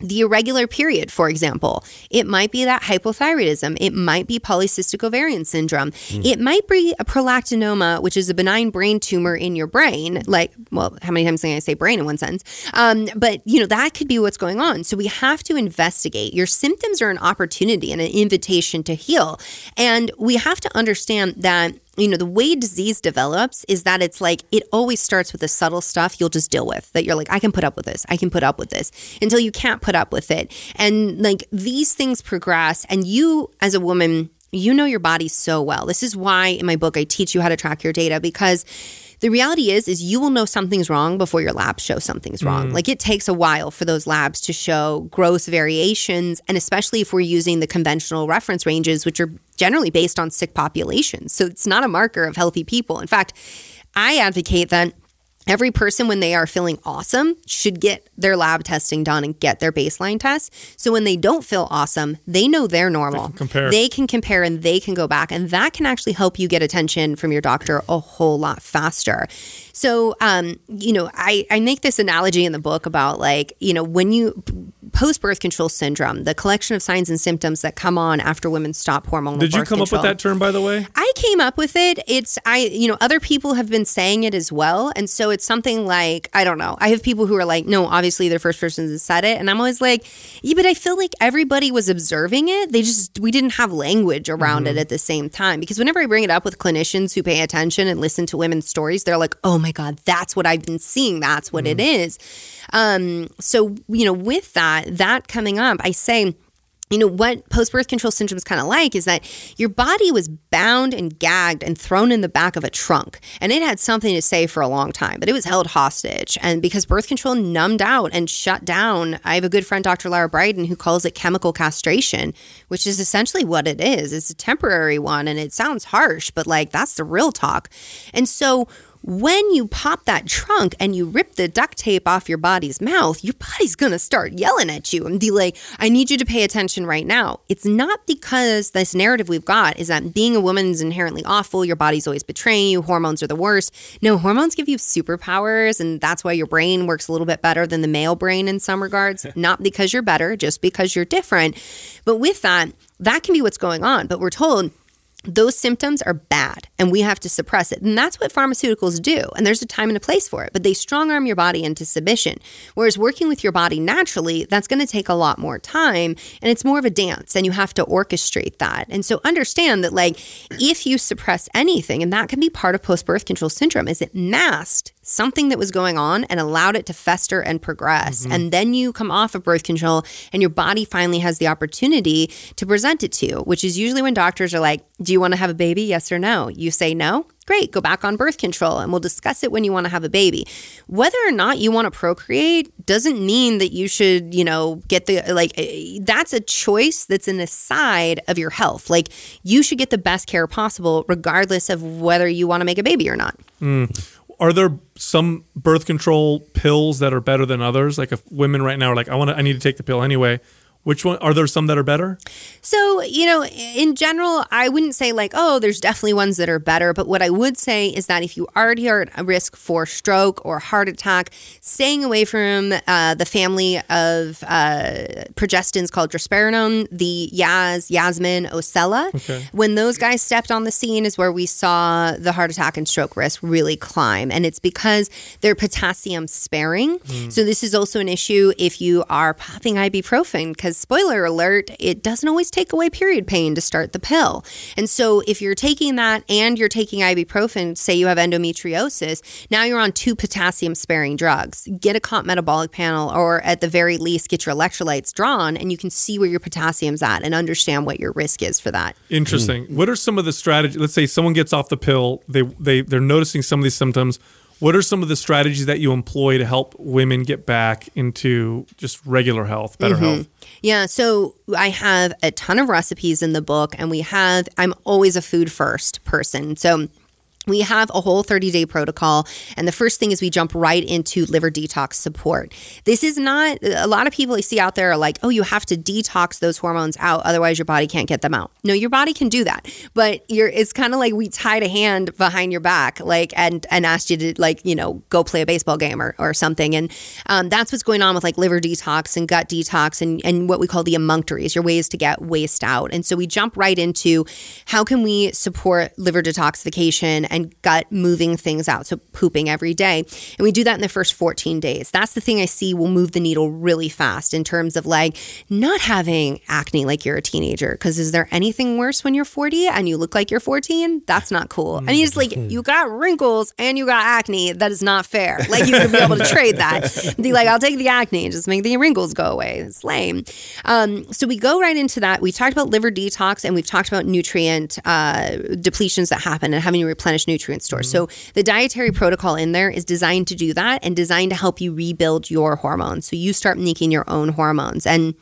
the irregular period, for example, it might be that hypothyroidism. It might be polycystic ovarian syndrome. Mm. It might be a prolactinoma, which is a benign brain tumor in your brain. Like, well, how many times can I say brain in one sentence? Um, but, you know, that could be what's going on. So we have to investigate. Your symptoms are an opportunity and an invitation to heal. And we have to understand that you know, the way disease develops is that it's like it always starts with the subtle stuff you'll just deal with that you're like, I can put up with this, I can put up with this until you can't put up with it. And like these things progress, and you as a woman, you know your body so well. This is why in my book I teach you how to track your data because the reality is is you will know something's wrong before your labs show something's wrong. Mm. Like it takes a while for those labs to show gross variations and especially if we're using the conventional reference ranges which are generally based on sick populations. So it's not a marker of healthy people. In fact, I advocate that Every person, when they are feeling awesome, should get their lab testing done and get their baseline test. So when they don't feel awesome, they know they're normal. They can compare. They can compare and they can go back. And that can actually help you get attention from your doctor a whole lot faster. So, um, you know, I, I make this analogy in the book about like, you know, when you post birth control syndrome, the collection of signs and symptoms that come on after women stop hormonal. Did you come control. up with that term, by the way? I came up with it. It's I, you know, other people have been saying it as well, and so it's something like I don't know. I have people who are like, no, obviously they're first persons that said it, and I'm always like, yeah, but I feel like everybody was observing it. They just we didn't have language around mm-hmm. it at the same time because whenever I bring it up with clinicians who pay attention and listen to women's stories, they're like, oh my god, that's what I've been seeing. That's what mm-hmm. it is. Um, so you know, with that, that coming up, I say you know what post birth control syndrome is kind of like is that your body was bound and gagged and thrown in the back of a trunk and it had something to say for a long time but it was held hostage and because birth control numbed out and shut down i have a good friend dr lara Briden who calls it chemical castration which is essentially what it is it's a temporary one and it sounds harsh but like that's the real talk and so when you pop that trunk and you rip the duct tape off your body's mouth, your body's gonna start yelling at you and be like, I need you to pay attention right now. It's not because this narrative we've got is that being a woman is inherently awful, your body's always betraying you, hormones are the worst. No, hormones give you superpowers, and that's why your brain works a little bit better than the male brain in some regards. [laughs] not because you're better, just because you're different. But with that, that can be what's going on. But we're told those symptoms are bad and we have to suppress it. And that's what pharmaceuticals do. And there's a time and a place for it, but they strong arm your body into submission. Whereas working with your body naturally, that's going to take a lot more time and it's more of a dance and you have to orchestrate that. And so understand that, like, if you suppress anything, and that can be part of post birth control syndrome, is it masked something that was going on and allowed it to fester and progress. Mm-hmm. And then you come off of birth control and your body finally has the opportunity to present it to you, which is usually when doctors are like, Do you want to have a baby? Yes or no? You say no. Great, go back on birth control and we'll discuss it when you want to have a baby. Whether or not you want to procreate doesn't mean that you should, you know, get the like eh, that's a choice that's an aside of your health. Like you should get the best care possible regardless of whether you want to make a baby or not. Mm are there some birth control pills that are better than others? Like if women right now are like, I want to, I need to take the pill anyway. Which one are there some that are better? So, you know, in general, I wouldn't say like, oh, there's definitely ones that are better. But what I would say is that if you already are at risk for stroke or heart attack, staying away from uh, the family of uh, progestins called drospirenone, the Yaz, Yasmin, Ocella. Okay. When those guys stepped on the scene is where we saw the heart attack and stroke risk really climb. And it's because they're potassium sparing. Mm. So this is also an issue if you are popping ibuprofen because spoiler alert, it doesn't always take away period pain to start the pill. And so if you're taking that and you're taking ibuprofen, say you have endometriosis, now you're on two potassium sparing drugs. Get a comp metabolic panel or at the very least get your electrolytes drawn and you can see where your potassium's at and understand what your risk is for that. Interesting. Mm. What are some of the strategies? Let's say someone gets off the pill, they they they're noticing some of these symptoms what are some of the strategies that you employ to help women get back into just regular health, better mm-hmm. health? Yeah, so I have a ton of recipes in the book, and we have, I'm always a food first person. So we have a whole 30 day protocol. And the first thing is we jump right into liver detox support. This is not, a lot of people I see out there are like, oh, you have to detox those hormones out. Otherwise, your body can't get them out. No, your body can do that. But you're, it's kind of like we tied a hand behind your back, like, and, and asked you to, like, you know, go play a baseball game or, or something. And um, that's what's going on with like liver detox and gut detox and, and what we call the emunctories, your ways to get waste out. And so we jump right into how can we support liver detoxification and and gut moving things out. So pooping every day. And we do that in the first 14 days. That's the thing I see will move the needle really fast in terms of like not having acne like you're a teenager. Because is there anything worse when you're 40 and you look like you're 14? That's not cool. And he's like, you got wrinkles and you got acne. That is not fair. Like you could be able to [laughs] trade that. Be like, I'll take the acne and just make the wrinkles go away. It's lame. Um, so we go right into that. We talked about liver detox and we've talked about nutrient uh, depletions that happen and having to replenish nutrient stores. Mm-hmm. So the dietary protocol in there is designed to do that and designed to help you rebuild your hormones. So you start making your own hormones. And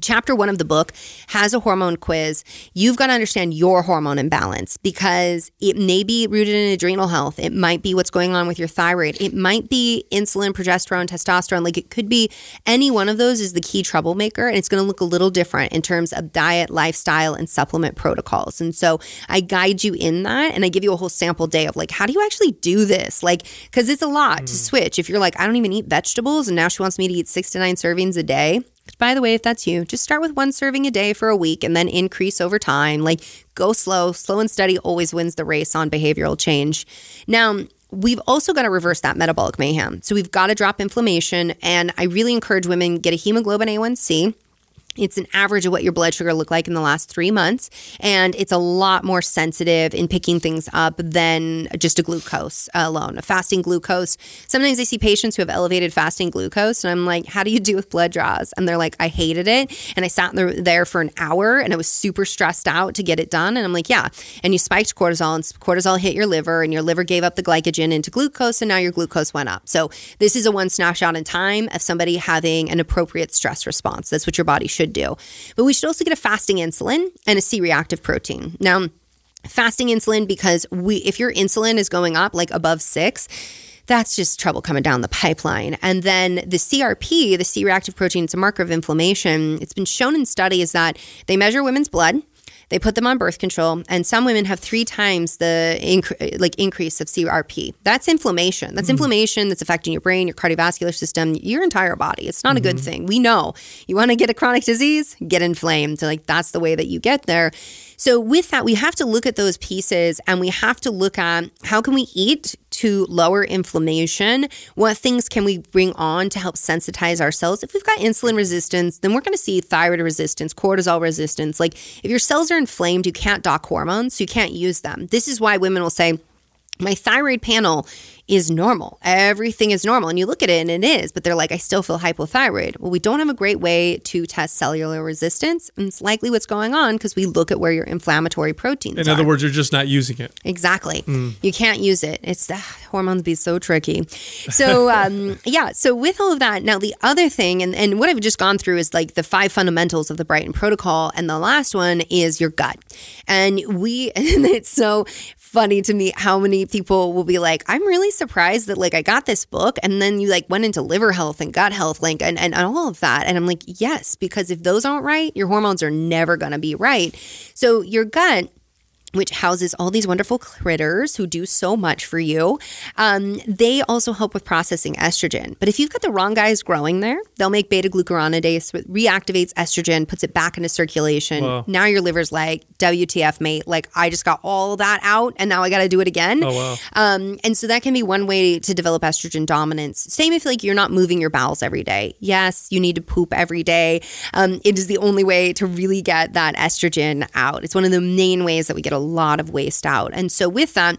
Chapter one of the book has a hormone quiz. You've got to understand your hormone imbalance because it may be rooted in adrenal health. It might be what's going on with your thyroid. It might be insulin, progesterone, testosterone. Like it could be any one of those is the key troublemaker. And it's going to look a little different in terms of diet, lifestyle, and supplement protocols. And so I guide you in that and I give you a whole sample day of like, how do you actually do this? Like, because it's a lot mm. to switch. If you're like, I don't even eat vegetables and now she wants me to eat six to nine servings a day by the way, if that's you, just start with one serving a day for a week and then increase over time. Like go slow. Slow and steady always wins the race on behavioral change. Now, we've also got to reverse that metabolic mayhem. So we've got to drop inflammation. And I really encourage women get a hemoglobin A1C it's an average of what your blood sugar looked like in the last three months, and it's a lot more sensitive in picking things up than just a glucose alone. A fasting glucose. Sometimes I see patients who have elevated fasting glucose, and I'm like, "How do you do with blood draws?" And they're like, "I hated it, and I sat there for an hour, and I was super stressed out to get it done." And I'm like, "Yeah." And you spiked cortisol, and cortisol hit your liver, and your liver gave up the glycogen into glucose, and now your glucose went up. So this is a one snapshot in time of somebody having an appropriate stress response. That's what your body should should do. But we should also get a fasting insulin and a C reactive protein. Now, fasting insulin because we if your insulin is going up like above 6, that's just trouble coming down the pipeline. And then the CRP, the C reactive protein, it's a marker of inflammation. It's been shown in studies that they measure women's blood they put them on birth control, and some women have three times the inc- like increase of CRP. That's inflammation. That's mm inflammation that's affecting your brain, your cardiovascular system, your entire body. It's not mm-hmm. a good mm-hmm. thing. We know you want to get a chronic disease, get inflamed. So like that's the way that you get there. So with that, we have to look at those pieces and we have to look at how can we eat to lower inflammation? What things can we bring on to help sensitize our cells? If we've got insulin resistance, then we're going to see thyroid resistance, cortisol resistance. Like if your cells are inflamed, you can't dock hormones, so you can't use them. This is why women will say, my thyroid panel is normal. Everything is normal. And you look at it and it is, but they're like, I still feel hypothyroid. Well, we don't have a great way to test cellular resistance. And it's likely what's going on because we look at where your inflammatory proteins In other words, you're just not using it. Exactly. Mm. You can't use it. It's the hormones be so tricky. So, um, [laughs] yeah. So, with all of that, now the other thing, and, and what I've just gone through is like the five fundamentals of the Brighten Protocol. And the last one is your gut. And we, [laughs] and it's so funny to me how many people will be like, I'm really surprised that like I got this book and then you like went into liver health and gut health link and, and, all of that. And I'm like, yes, because if those aren't right, your hormones are never gonna be right. So your gut which houses all these wonderful critters who do so much for you. Um, they also help with processing estrogen. But if you've got the wrong guys growing there, they'll make beta glucuronidase, which reactivates estrogen, puts it back into circulation. Wow. Now your liver's like, WTF, mate. Like, I just got all that out and now I got to do it again. Oh, wow. Um, and so that can be one way to develop estrogen dominance. Same if like you're not moving your bowels every day. Yes, you need to poop every day. Um, it is the only way to really get that estrogen out. It's one of the main ways that we get a lot of waste out. And so with that,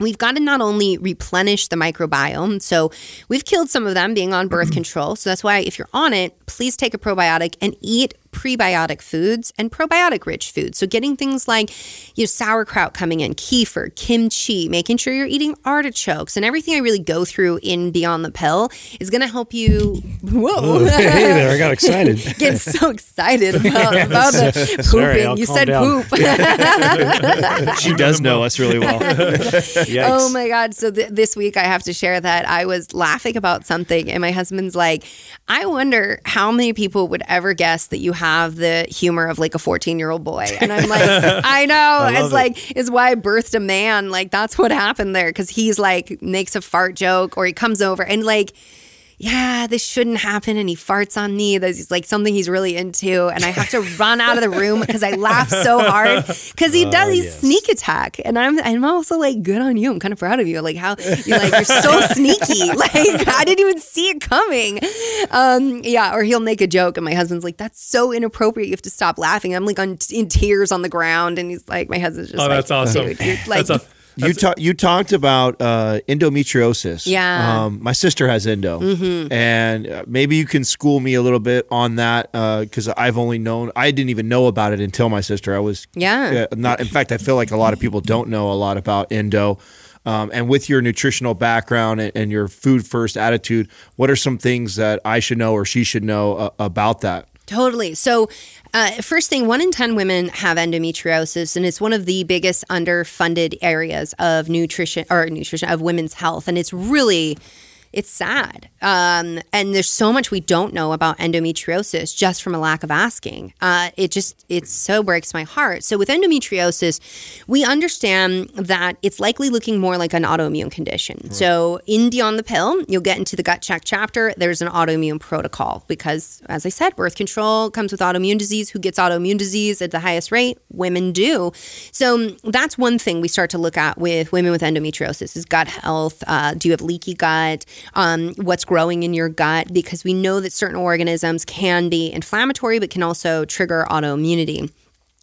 We've got to not only replenish the microbiome, so we've killed some of them being on birth [clears throat] control. So that's why if you're on it, please take a probiotic and eat prebiotic foods and probiotic rich foods. So getting things like you know sauerkraut coming in, kefir, kimchi, making sure you're eating artichokes and everything I really go through in Beyond the Pill is going to help you whoa. hey there, I got excited. [laughs] Get so excited about, [laughs] about the pooping. Sorry, you said down. poop. [laughs] she does know us really well. oh my god, so th- this week I have to share that I was laughing about something and my husband's like, "I wonder how many people would ever guess that you have have the humor of like a 14 year old boy. And I'm like, [laughs] I know. I it's it. like, is why I birthed a man. Like, that's what happened there. Cause he's like, makes a fart joke or he comes over and like, yeah, this shouldn't happen. And he farts on me. That's like something he's really into. And I have to [laughs] run out of the room because I laugh so hard because he [laughs] does, he's yes. sneak attack. And I'm, I'm also like, good on you. I'm kind of proud of you. Like how you're like, you're so [laughs] sneaky. Like I didn't even see it coming. Um, yeah. Or he'll make a joke and my husband's like, that's so inappropriate. You have to stop laughing. I'm like on, in tears on the ground. And he's like, my husband's just oh, like, that's awesome. like, that's a- you talked you talked about uh, endometriosis. Yeah. Um, my sister has endo, mm-hmm. and uh, maybe you can school me a little bit on that because uh, I've only known I didn't even know about it until my sister. I was yeah uh, not. In fact, I feel like a lot of people don't know a lot about endo. Um, and with your nutritional background and, and, your food first attitude, what are some things that I should know or she should know uh, about that? Totally. So, uh, first thing, one in 10 women have endometriosis, and it's one of the biggest underfunded areas of nutrition or nutrition of women's health. And it's really it's sad. Um, and there's so much we don't know about endometriosis just from a lack of asking. Uh, it just, it so breaks my heart. So with endometriosis, we understand that it's likely looking more like an autoimmune condition. Right. So in Beyond the Pill, you'll get into the gut check chapter. There's an autoimmune protocol because, as I said, birth control comes with autoimmune disease. Who gets autoimmune disease at the highest rate? Women do. So that's one thing we start to look at with women with endometriosis is gut health. Uh, do you have leaky gut? Um, what's growing in your gut because we know that certain organisms can be inflammatory but can also trigger autoimmunity.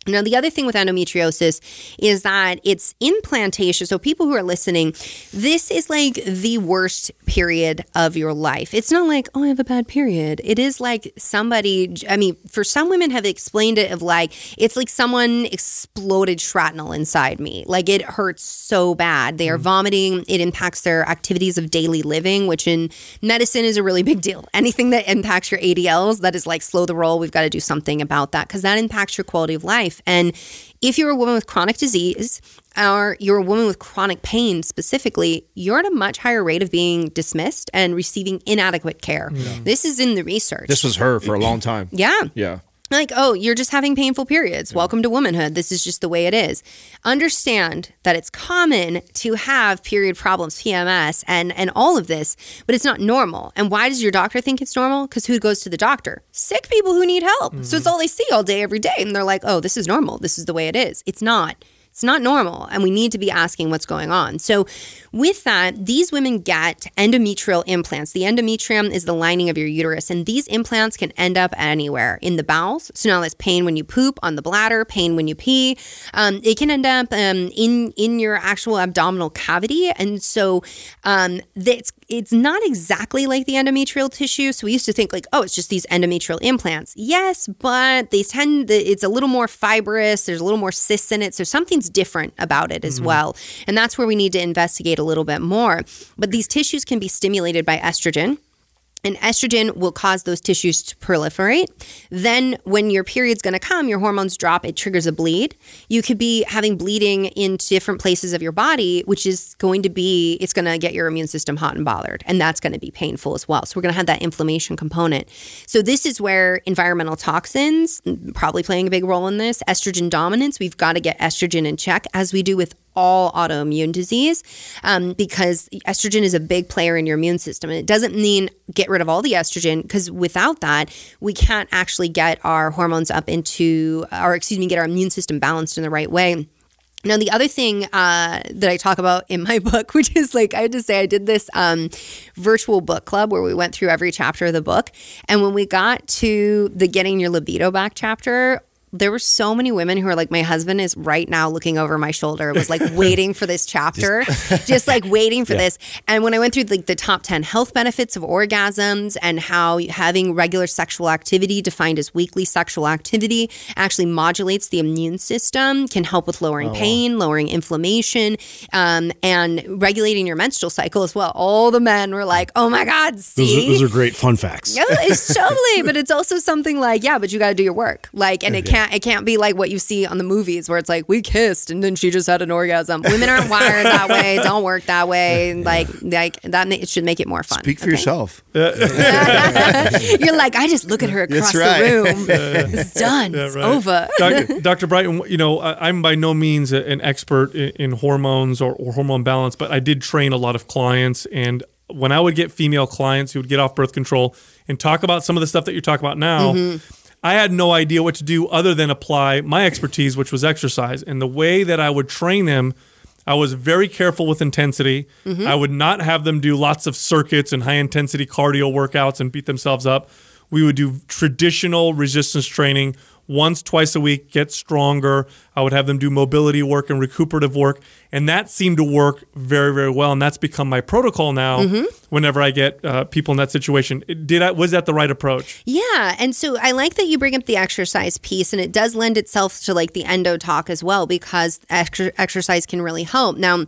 Now, the other thing with endometriosis is that it's implantation. So, people who are listening, this is like the worst period of your life. It's not like, oh, I have a bad period. It is like somebody, I mean, for some women have explained it of like, it's like someone exploded shrapnel inside me. Like it hurts so bad. They are mm vomiting. It impacts their activities of daily living, which in medicine is a really big deal. [laughs] Anything that impacts your ADLs, that is like slow the roll. We've got to do something about that because that impacts your quality of life life. And if you're a woman with chronic disease or you're a woman with chronic pain specifically, you're at a much higher rate of being dismissed and receiving inadequate care. Yeah. This is in the research. This was her for a long time. yeah. Yeah like, oh, you're just having painful periods. Yeah. Welcome to womanhood. This is just the way it is. Understand that it's common to have period problems, PMS, and and all of this, but it's not normal. And why does your doctor think it's normal? Because who goes to the doctor? Sick people who need help. Mm-hmm. So it's all they see all day, every day, and they're like, oh, this is normal. This is the way it is. It's not. It's not normal, and we need to be asking what's going on. So, with that, these women get endometrial implants. The endometrium is the lining of your uterus, and these implants can end up anywhere in the bowels. So now that's pain when you poop, on the bladder, pain when you pee. Um, it can end up um, in in your actual abdominal cavity, and so um, it's it's not exactly like the endometrial tissue. So we used to think like, oh, it's just these endometrial implants. Yes, but they tend to, it's a little more fibrous. There's a little more cysts in it. So something's different about it as mm-hmm. well. And that's where we need to investigate a little bit more. But these tissues can be stimulated by estrogen. And estrogen will cause those tissues to proliferate. Then, when your period's to come, your hormones drop, it triggers a bleed. You could be having bleeding in different places of your body, which is going to be, it's to get your immune system hot and bothered. And that's to be painful as well. So, we're to have that inflammation component. So, this is where environmental toxins probably playing a big role in this. Estrogen dominance, we've got to get estrogen in check, as we do with all autoimmune disease um, because estrogen is a big player in your immune system. And it doesn't mean get rid of all the estrogen because without that, we can't actually get our hormones up into, or excuse me, get our immune system balanced in the right way. Now, the other thing uh, that I talk about in my [laughs] book, which is like, I had to say, I did this um, virtual book club where we went through every chapter of the book. And when we got to the getting your libido back chapter, there were so many women who are like, my husband is right now looking over my shoulder, was like [laughs] waiting for this chapter, just, just like waiting for yeah. this. And when I went through like the top 10 health benefits of orgasms and how having regular sexual activity defined as weekly sexual activity actually modulates the immune system, can help with lowering oh, pain, wow. lowering inflammation, um, and regulating your menstrual cycle as well. All the men were like, oh my God, see? Those are, those are great fun facts. Yeah, it's totally, but it's also something like, yeah, but you got to do your work. Like, and it can't can't it can't be like what you see on the movies where it's like we kissed and then she just had an orgasm. Women aren't wired that way. [laughs] Don't work that way. Like like that it should make it more fun. Speak for yourself. [laughs] [laughs] You're like I just look at her across right. the room. It's done. Yeah, right. It's over. Dr. Dr. Brighten, you know I'm by no means an expert in hormones or, or hormone balance, but I did train a lot of clients and when I would get female clients who would get off birth control and talk about some of the stuff that you're talking about now, mm-hmm. I had no idea what to do other than apply my expertise, which was exercise. And the way that I would train them, I was very careful with intensity. Mm-hmm. I would not have them do lots of circuits and high intensity cardio workouts and beat themselves up. We would do traditional resistance training once, twice a week, get stronger. I would have them do mobility work and recuperative work. And that seemed to work very, very well. And that's become my protocol now mm-hmm. whenever I get uh, people in that situation. Did I, was that the right approach? Yeah. And so I like that you bring up the exercise piece and it does lend itself to like the endo talk as well because exercise can really help. Now,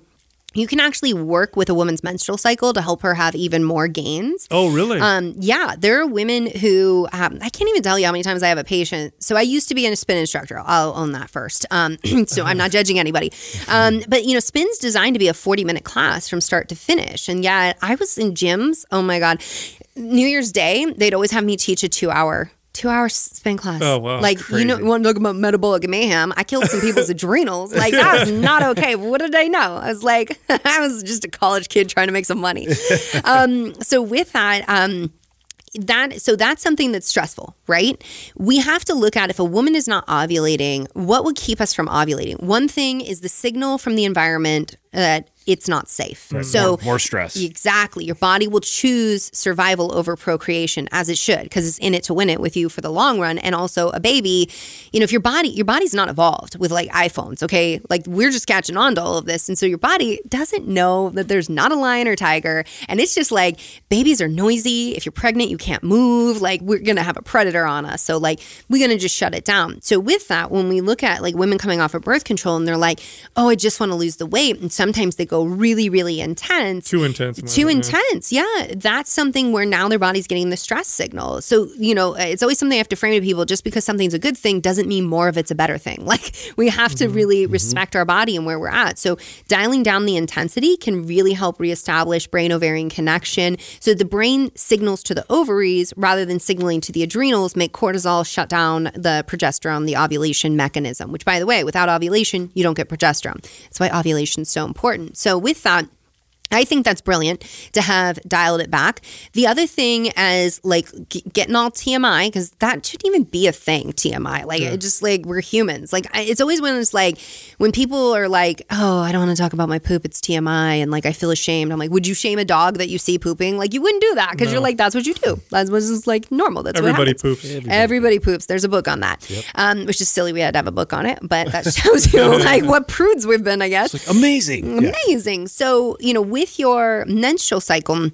you can actually work with a woman's menstrual cycle to help her have even more gains. Oh, really? Um, yeah, there are women who um, I can't even tell you how many times I have a patient. So I used to be a spin instructor. I'll own that first. Um, [clears throat] so I'm not judging anybody. Um, but you know, spin's designed to be a 40 minute class from start to finish. And yeah, I was in gyms. Oh my god, New Year's Day they'd always have me teach a two hour two hour spin class. Oh, wow. Like you know, you want to talk about metabolic mayhem? I killed some people's [laughs] adrenals. Like that was not okay. But what did I know? I was like, [laughs] I was just a college kid trying to make some money. [laughs] Um, so with that, um, that so that's something that's stressful, right? We have to look at if a woman is not ovulating, what would keep us from ovulating? One thing is the signal from the environment that it's not safe. So more, more stress. Exactly. Your body will choose survival over procreation as it should because it's in it to win it with you for the long run and also a baby, you know, if your body your body's not evolved with like iPhones, okay? Like we're just catching on to all of this and so your body doesn't know that there's not a lion or tiger and it's just like babies are noisy. If you're pregnant, you can't move. Like we're going to have a predator on us. So like we're going to just shut it down. So with that, when we look at like women coming off of birth control and they're like, "Oh, I just want to lose the weight." And sometimes they go really, really intense. Too intense. Too yeah. intense. Yeah. That's something where now their body's getting the stress signal. So, you know, it's always something I have to frame to people just because something's a good thing doesn't mean more of it's a better thing. [laughs] Like we have to mm-hmm. really mm-hmm. respect our body and where we're at. So, dialing down the intensity can really help reestablish brain ovarian connection. So, the brain signals to the ovaries rather than signaling to the adrenals, make cortisol shut down the progesterone, the ovulation mechanism, which, by the way, without ovulation, you don't get progesterone. That's why ovulation is so important. So, with that, I think that's brilliant to have dialed it back. The other thing is like g- getting all TMI because that shouldn't even be a thing. TMI, like it just like we're humans. Like I, it's always when it's like when people are like, "Oh, I don't want to talk about my poop. It's TMI," and like I feel ashamed. I'm like, "Would you shame a dog that you see pooping? Like you wouldn't do that because you're like that's what you do. That's what's just like normal. That's Everybody what poops. happens. Everybody poops. There's a book on that, um, which is silly. We had to have a book on it, but that [laughs] shows you like what prudes we've been, I guess Amazing. amazing. So, you know, with your menstrual cycle,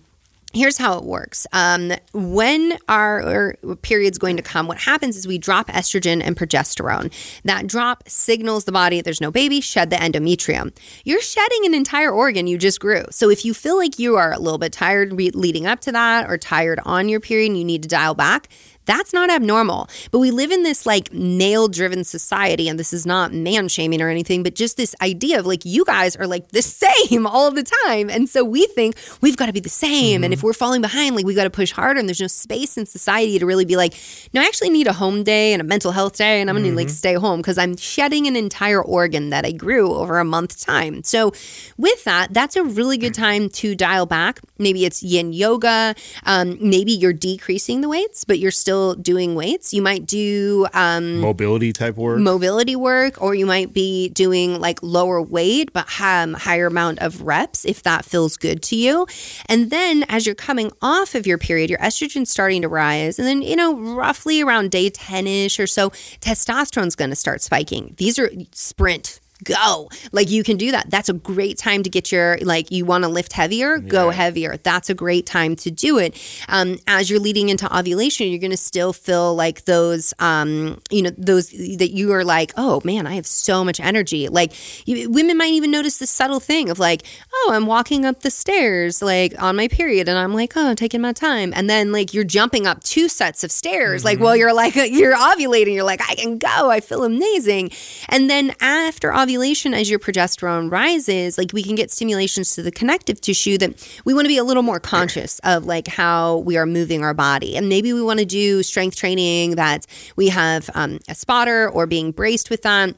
here's how it works. Um, when our, our period's going to come, what happens is we drop estrogen and progesterone. That drop signals the body there's no baby, shed the endometrium. You're shedding an entire organ you just grew. So if you feel like you are a little bit tired re- leading up to that or tired on your period and you need to dial back, that's not abnormal. But we live in this like male driven society, and this is not man shaming or anything, but just this idea of like you guys are like the [laughs] same all the time. And so we think we've got to be the same. And if we're falling behind, like we got to push harder. And there's no space in society to really be like, no, I actually need a home day and a mental health day, and I'm gonna like stay home because I'm shedding an entire organ that I grew over a month time. So with that, that's a really good time to dial back. Maybe it's yin yoga. Um, maybe you're decreasing the weights, but you're still doing weights. You might do um, Mobility type work. mobility work, or you might be doing like lower weight but um, higher amount of reps if that feels good to you. And then as you're coming off of your period, your estrogen's starting to rise, and then you know roughly around day ten ish or so, testosterone's going to start spiking. These are sprint. Go. Like you can do that. That's a great time to get your, like, you want to lift heavier, go heavier. That's a great time to do it. Um, as you're leading into ovulation, you're going to still feel like those, um, you know, those that you are like, oh man, I have so much energy. Like you, women might even notice this subtle thing of like, oh, I'm walking up the stairs like on my period and I'm like, oh, I'm taking my time. And then like you're jumping up two sets of stairs, like well, you're like, you're ovulating, you're like, I can go, I feel amazing. And then after ovulation, as your progesterone rises, like we can get stimulations to the connective tissue that we want to be a little more conscious of like how we are moving our body. And maybe we want to do strength training that we have um, a spotter or being braced with that.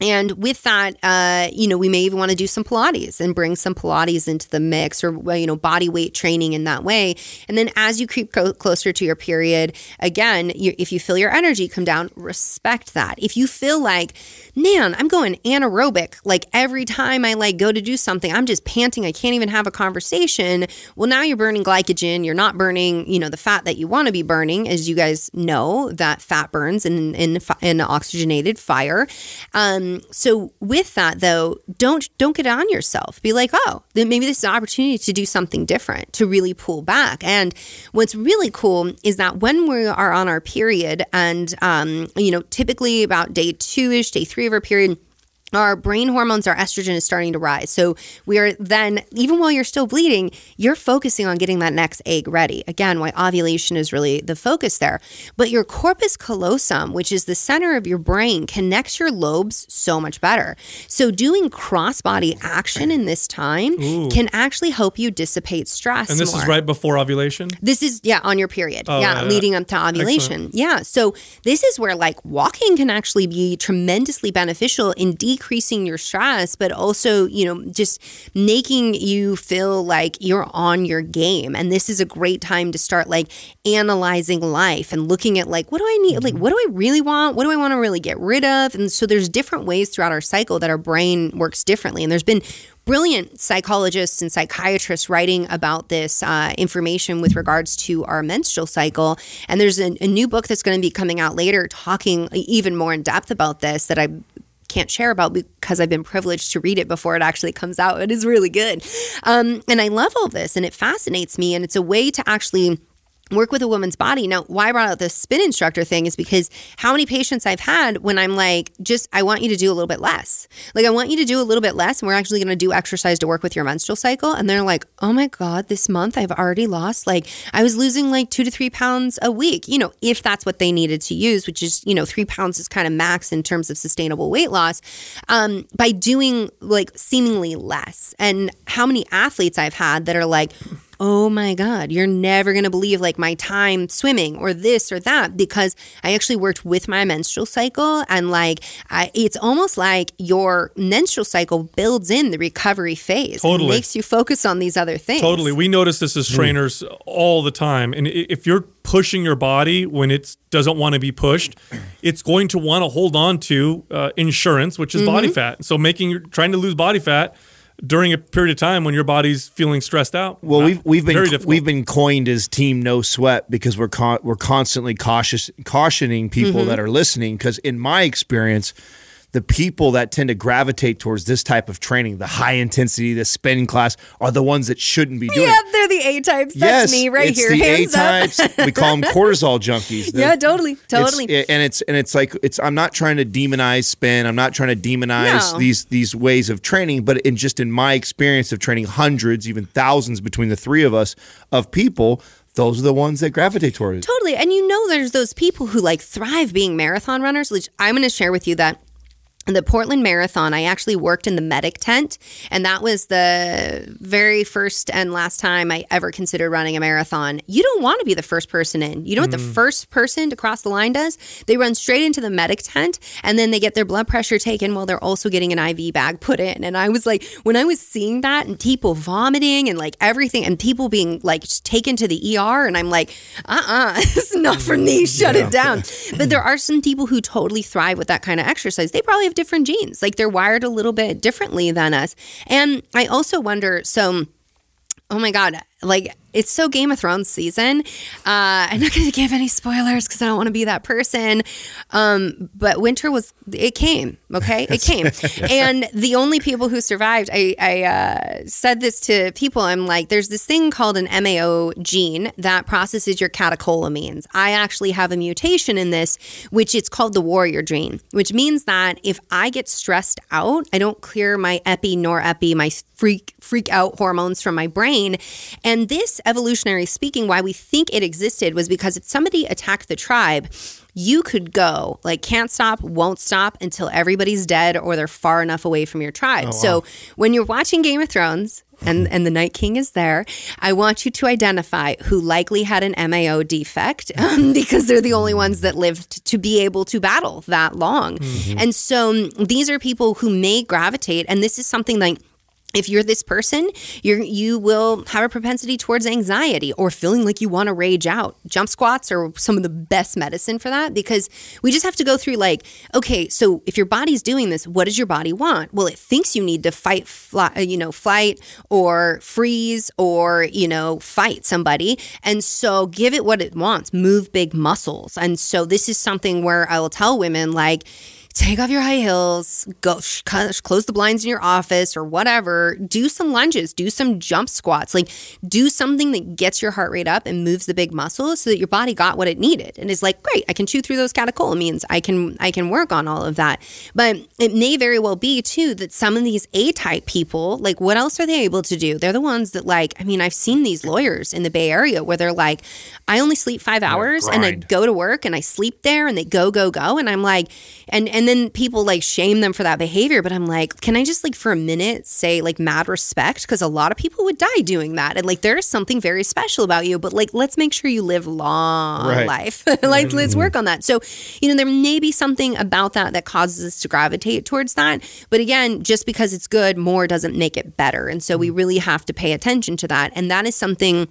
And with that, uh, you know, we may even want to do some Pilates and bring some Pilates into the mix or, you know, body weight training in that way. And then as you creep co- closer to your period, again, you, if you feel your energy come down, respect that. If you feel like, man, I'm going anaerobic, like every time I like go to do something, I'm just panting. I can't even have a conversation. Well, now you're burning glycogen. You're not burning, you know, the fat that you want to be burning. As you guys know, that fat burns in, in, in oxygenated fire. Um, so with that though, don't don't get on yourself. Be like, oh, then maybe this is an opportunity to do something different, to really pull back. And what's really cool is that when we are on our period, and um, you know, typically about day two ish, day three of our period our brain hormones, our estrogen is starting to rise. So we are then, even while you're still bleeding, you're focusing on getting that next egg ready. Again, why ovulation is really the focus there. But your corpus callosum, which is the center of your brain, connects your lobes so much better. So doing cross body action in this time Ooh. can actually help you dissipate stress. And this more. is right before ovulation? This is, yeah, on your period. Oh, yeah, yeah, leading up to ovulation. Excellent. Yeah. So this is where like walking can actually be tremendously beneficial in decreasing your stress, but also, you know, just making you feel like you're on your game. And this is a great time to start like analyzing life and looking at like, what do I need? Like, what do I really want? What do I want to really get rid of? And so there's different ways throughout our cycle that our brain works differently. And there's been brilliant psychologists and psychiatrists writing about this uh, information with regards to our menstrual cycle. And there's a, a new book that's going to be coming out later talking even more in depth about this that I can't share about because I've been privileged to read it before it actually comes out. It is really good. Um, and I love all this and it fascinates me. And it's a way to actually work with a woman's body. Now, why I brought out the spin instructor thing is because how many patients I've had when I'm like, just, I want you to do a little bit less. Like, I want you to do a little bit less, and we're actually going to do exercise to work with your menstrual cycle. And they're like, oh my God, this month I've already lost, like, I was losing like two to three pounds a week, you know, if that's what they needed to use, which is, you know, three pounds is kind of max in terms of sustainable weight loss, um, by doing like seemingly less. And how many athletes I've had that are like, oh my God, you're never going to believe like my time swimming or this or that because I actually worked with my menstrual cycle and like I, it's almost like your menstrual cycle builds in the recovery phase. Totally. It makes you focus on these other things. Totally. We notice this as hmm. trainers mm. all the time. And if you're pushing your body when it doesn't want to be pushed, it's going to want to hold on to uh, insurance, which is mm-hmm. body fat. So making trying to lose body fat during a period of time when your body's feeling stressed out. Well, we've we've been we've been coined as Team No Sweat because we're con- we're constantly cautious cautioning people mm-hmm. that are listening because in my experience the people that tend to gravitate towards this type of training, the high intensity, the spin class, are the ones that shouldn't be doing. Yeah, they're the A types. That's yes, me right it's here. The A types. we call them cortisol junkies. [laughs] Yeah, totally, totally. It's, and it's and it's like it's. I'm not trying to demonize spin. I'm not trying to demonize no. these these ways of training. But in just in my experience of training hundreds, even thousands between the three of us of people those are the ones that gravitate towards. it. Totally. And you know, there's those people who like thrive being marathon runners, which I'm going to share with you that the Portland Marathon, I actually worked in the medic tent, and that was the very first and last time I ever considered running a marathon. You don't want to be the first person in. You know what mm. the first person to cross the line does? They run straight into the medic tent, and then they get their blood pressure taken while they're also getting an IV bag put in. And I was like, when I was seeing that and people vomiting and like everything, and people being like taken to the ER, and I'm like, uh uh-uh, [laughs] uh, is not for me. Shut yeah. it down. But there are some people who totally thrive with that kind of exercise. They probably have different genes. Like they're wired a little bit differently than us. And I also wonder so, oh my God, like it's so Game of Thrones season. Uh, I'm not going [laughs] to give any spoilers because I don't want to be that person. Um, but winter was it came. Okay, it came, [laughs] and the only people who survived. I, I uh, said this to people. I'm like, there's this thing called an MAO gene that processes your catecholamines. I actually have a mutation in this, which it's called the warrior gene, which means that if I get stressed out, I don't clear my epi nor epi, my freak freak out hormones from my brain, and this evolutionary speaking, why we think it existed was because if somebody attacked the tribe, you could go like can't stop, won't stop until everybody's dead or they're far enough away from your tribe. Oh, wow. So when you're watching Game of Thrones and and the Night King is there, I want you to identify who likely had an MAO defect [laughs] um, because they're the only ones that lived to be able to battle that long. Mm-hmm. And so um, these are people who may gravitate, and this is something like if you're this person, you you will have a propensity towards anxiety or feeling like you want to rage out. Jump squats are some of the best medicine for that because we just have to go through like, okay, so if your body's doing this, what does your body want? Well, it thinks you need to fight, fly, uh, you know, fight or freeze or you know, fight somebody, and so give it what it wants. Move big muscles, and so this is something where I will tell women like take off your high heels, go sh- close the blinds in your office or whatever. Do some lunges, do some jump squats, like do something that gets your heart rate up and moves the big muscles so that your body got what it needed and is like, great, I can chew through those catecholamines. I can I can work on all of that. But it may very well be too that some of these A-type people, like what else are they able to do? They're the ones that like, I mean, I've seen these lawyers in the Bay Area where they're like, I only sleep five hours and I go to work and I sleep there and they go, go, go. And I'm like, and and then people like shame them for that behavior but i'm like can i just like for a minute say like mad respect because a lot of people would die doing that and like there's something very special about you but like let's make sure you live long right. life [laughs] like mm-hmm. let's work on that so you know there may be something about that that causes us to gravitate towards that but again just because it's good more doesn't make it better and so we mm-hmm. really have to pay attention to that and that is something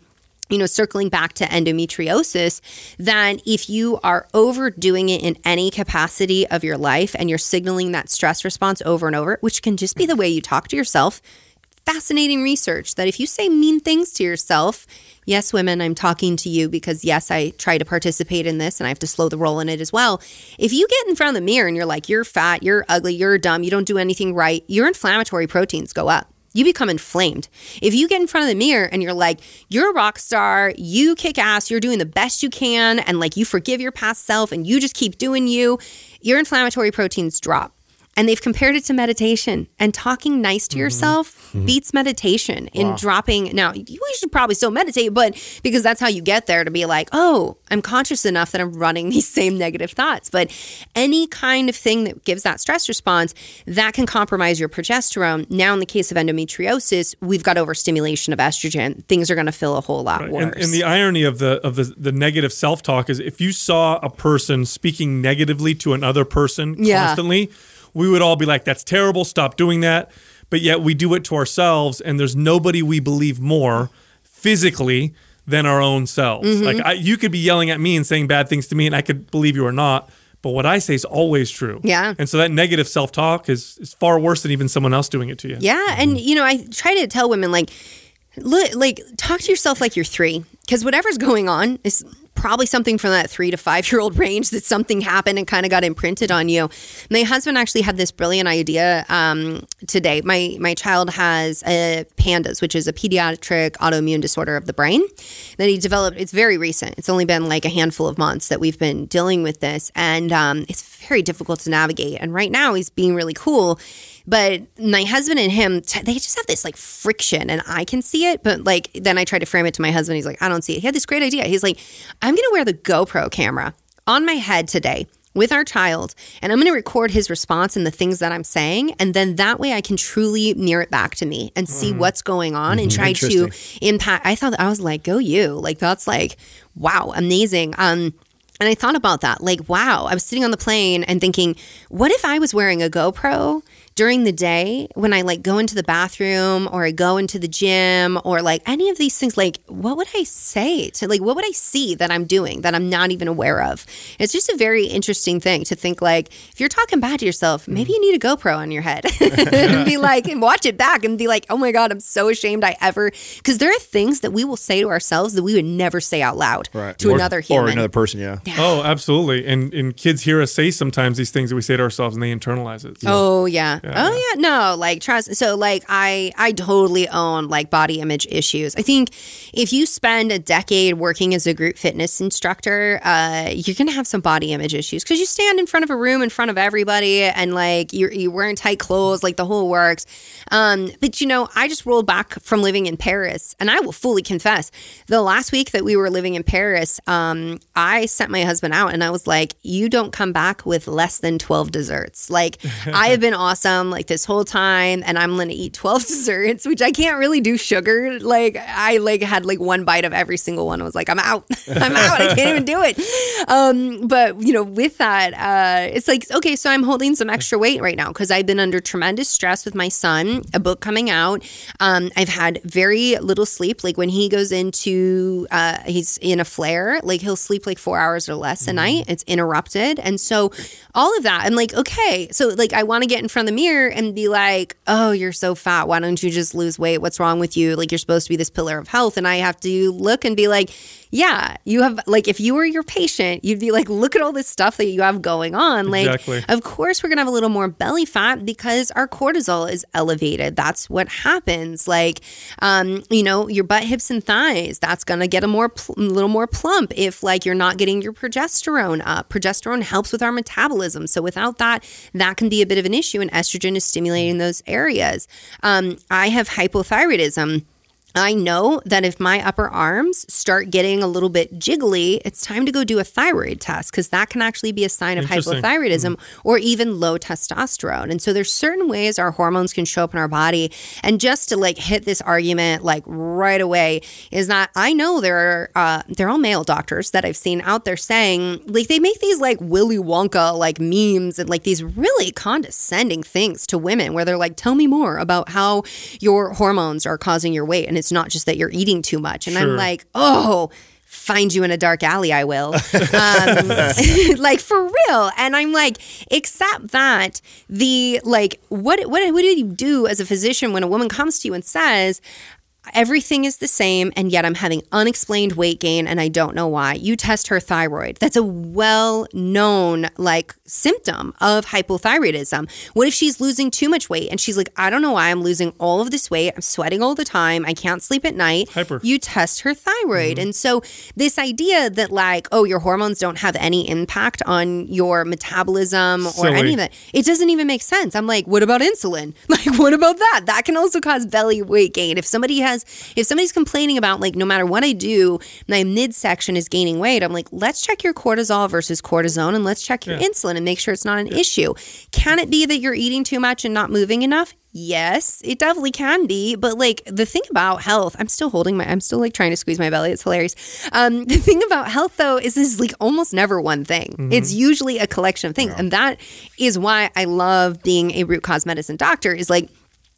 you know, circling back to endometriosis, that if you are overdoing it in any capacity of your life and you're signaling that stress response over and over, which can just be the way you talk to yourself, fascinating research that if you say mean things to yourself, yes, women, I'm talking to you because yes, I try to participate in this and I have to slow the roll in it as well. If you get in front of the mirror and you're like, you're fat, you're ugly, you're dumb, you don't do anything right, your inflammatory proteins go up you become inflamed. If you get in front of the mirror and you're like, you're a rock star, you kick ass, you're doing the best you can, and like you forgive your past self and you just keep doing you, your inflammatory proteins drop. And they've compared it to meditation and talking nice to mm-hmm. yourself mm-hmm. beats meditation in wow. dropping. Now, you should probably still meditate, but because that's how you get there to be like, oh, I'm conscious enough that I'm running [laughs] these same negative thoughts. But any kind of thing that gives that stress response, that can compromise your progesterone. Now, in the case of endometriosis, we've got overstimulation of estrogen. Things are going to feel a whole lot right. worse. And, and, the irony of the of the, the negative self talk is if you saw a person speaking negatively to another person yeah. constantly we would all be like, that's terrible, stop doing that. But yet we do it to ourselves, and there's nobody we believe more physically than our own selves. Mm-hmm. Like I, you could be yelling at me and saying bad things to me, and I could believe you or not. But what I say is always true. Yeah. And so that negative self talk is, is far worse than even someone else doing it to you. Yeah. And, you know, I try to tell women, like, look, like, talk to yourself like you're three because whatever's going on is probably something from that three to five year old [laughs] range that something happened and kind of got imprinted on you. My husband actually had this brilliant idea um, today. My my child has a PANDAS, which is a pediatric autoimmune disorder of the brain that he developed. It's very recent. It's only been like a handful of months that we've been dealing with this, and um, it's very difficult to navigate. And right now, he's being really cool but my husband and him, they just have this like friction, and I can see it. But like, then I try to frame it to my husband. He's like, I don't see it. He had this great idea. He's like, I'm going to wear the GoPro camera on my head today with our child and I'm going to record his response and the things that I'm saying and then that way I can truly mirror it back to me and see mm. what's going on mm-hmm. and try to impact I thought I was like go you like that's like wow amazing um and I thought about that like wow I was sitting on the plane and thinking what if I was wearing a GoPro during the day when I like go into the bathroom or I go into the gym or like any of these things, like what would I say to like what would I see that I'm doing that I'm not even aware of? It's just a very interesting thing to think like if you're talking bad to yourself, mm. maybe you need a GoPro on your head [laughs] and be like and watch it back and be like, oh my God, I'm so ashamed I ever because there are things that we will say to ourselves that we would never say out loud right. to or, another human. Or another person, yeah. yeah. Oh, absolutely. And and kids hear us say sometimes these things that we say to ourselves and they internalize it. So. Oh yeah. yeah. Oh yeah, no, like trust. So like I I totally own like body image issues. I think if you spend a decade working as a group fitness instructor, uh, you're gonna have some body image issues because you stand in front of a room in front of everybody and like you're you're wearing tight clothes, like the whole works. Um, but you know, I just rolled back from living in Paris, and I will fully confess, the last week that we were living in Paris, um, I sent my husband out, and I was like, "You don't come back with less than twelve desserts. Like [laughs] I have been awesome. Like this whole time and I'm going to eat [laughs] 12 desserts, which I can't really do sugar. Like I like had like one bite of every single one. I was like, I'm out. [laughs] I'm out. I can't even do it. Um, but you know, with that, uh, it's like, okay, so I'm holding some extra weight right now because I've been under tremendous stress with my son, a book coming out. Um, I've had very little sleep. Like when he goes into, uh, he's in a flare, like he'll sleep like four hours or less mm-hmm. a night. It's interrupted. And so all of that, I'm like, okay, so like I want to get in front of the mirror and be like, oh, you're so fat. Why don't you just lose weight? What's wrong with you? Like, you're supposed to be this pillar of health. And I have to look and be like, Yeah, you have like if you were your patient, you'd be like, look at all this stuff that you have going on. Like, Exactly. of course, we're gonna have a little more belly fat because our cortisol is elevated. That's what happens. Like, um, you know, your butt, hips, and thighs. That's gonna get a more pl- a little more plump if like you're not getting your progesterone up. Progesterone helps with our metabolism, so without that, that can be a bit of an issue. And estrogen is stimulating those areas. Um, I have hypothyroidism. I know that if my upper arms start getting a little bit jiggly, it's time to go do a thyroid test because that can actually be a sign of Interesting. hypothyroidism or even low testosterone. And so there's certain ways our hormones can show up in our body. And just to like hit this argument like right away is that I know there are uh, they're all male doctors that I've seen out there saying like they make these like Willy Wonka like memes and like these really condescending things to women where they're like, tell me more about how your hormones are causing your weight. And it's not just that you're eating too much. And I'm like, oh, find you in a dark alley, I will. Um, [laughs] like for real. And I'm like, except that the like, what what what do you do as a physician when a woman comes to you and says, everything is the same and yet I'm having unexplained weight gain and I don't know why. You test her thyroid. That's a well-known like symptom of hypothyroidism. What if she's losing too much weight and she's like, I don't know why I'm losing all of this weight. I'm sweating all the time. I can't sleep at night. Hyper. You test her thyroid. Mm-hmm. And so this idea that like, oh, your hormones don't have any impact on your metabolism or Silly. any of that. It doesn't even make sense. I'm like, what about insulin? [laughs] Like, what about that? That can also cause belly weight gain. If somebody has, if somebody's complaining about like, no matter what I do, my midsection is gaining weight, I'm like, let's check your cortisol versus cortisone and let's check your insulin and make sure it's not an issue. Can it be that you're eating too much and not moving enough? Yes, it definitely can be. But like the thing about health, I'm still holding my, I'm still like trying to squeeze my belly. It's hilarious. Um, [laughs] the thing about health though is this is like almost never one thing. It's usually a collection of things. And that is why I love being a root cause medicine doctor is like,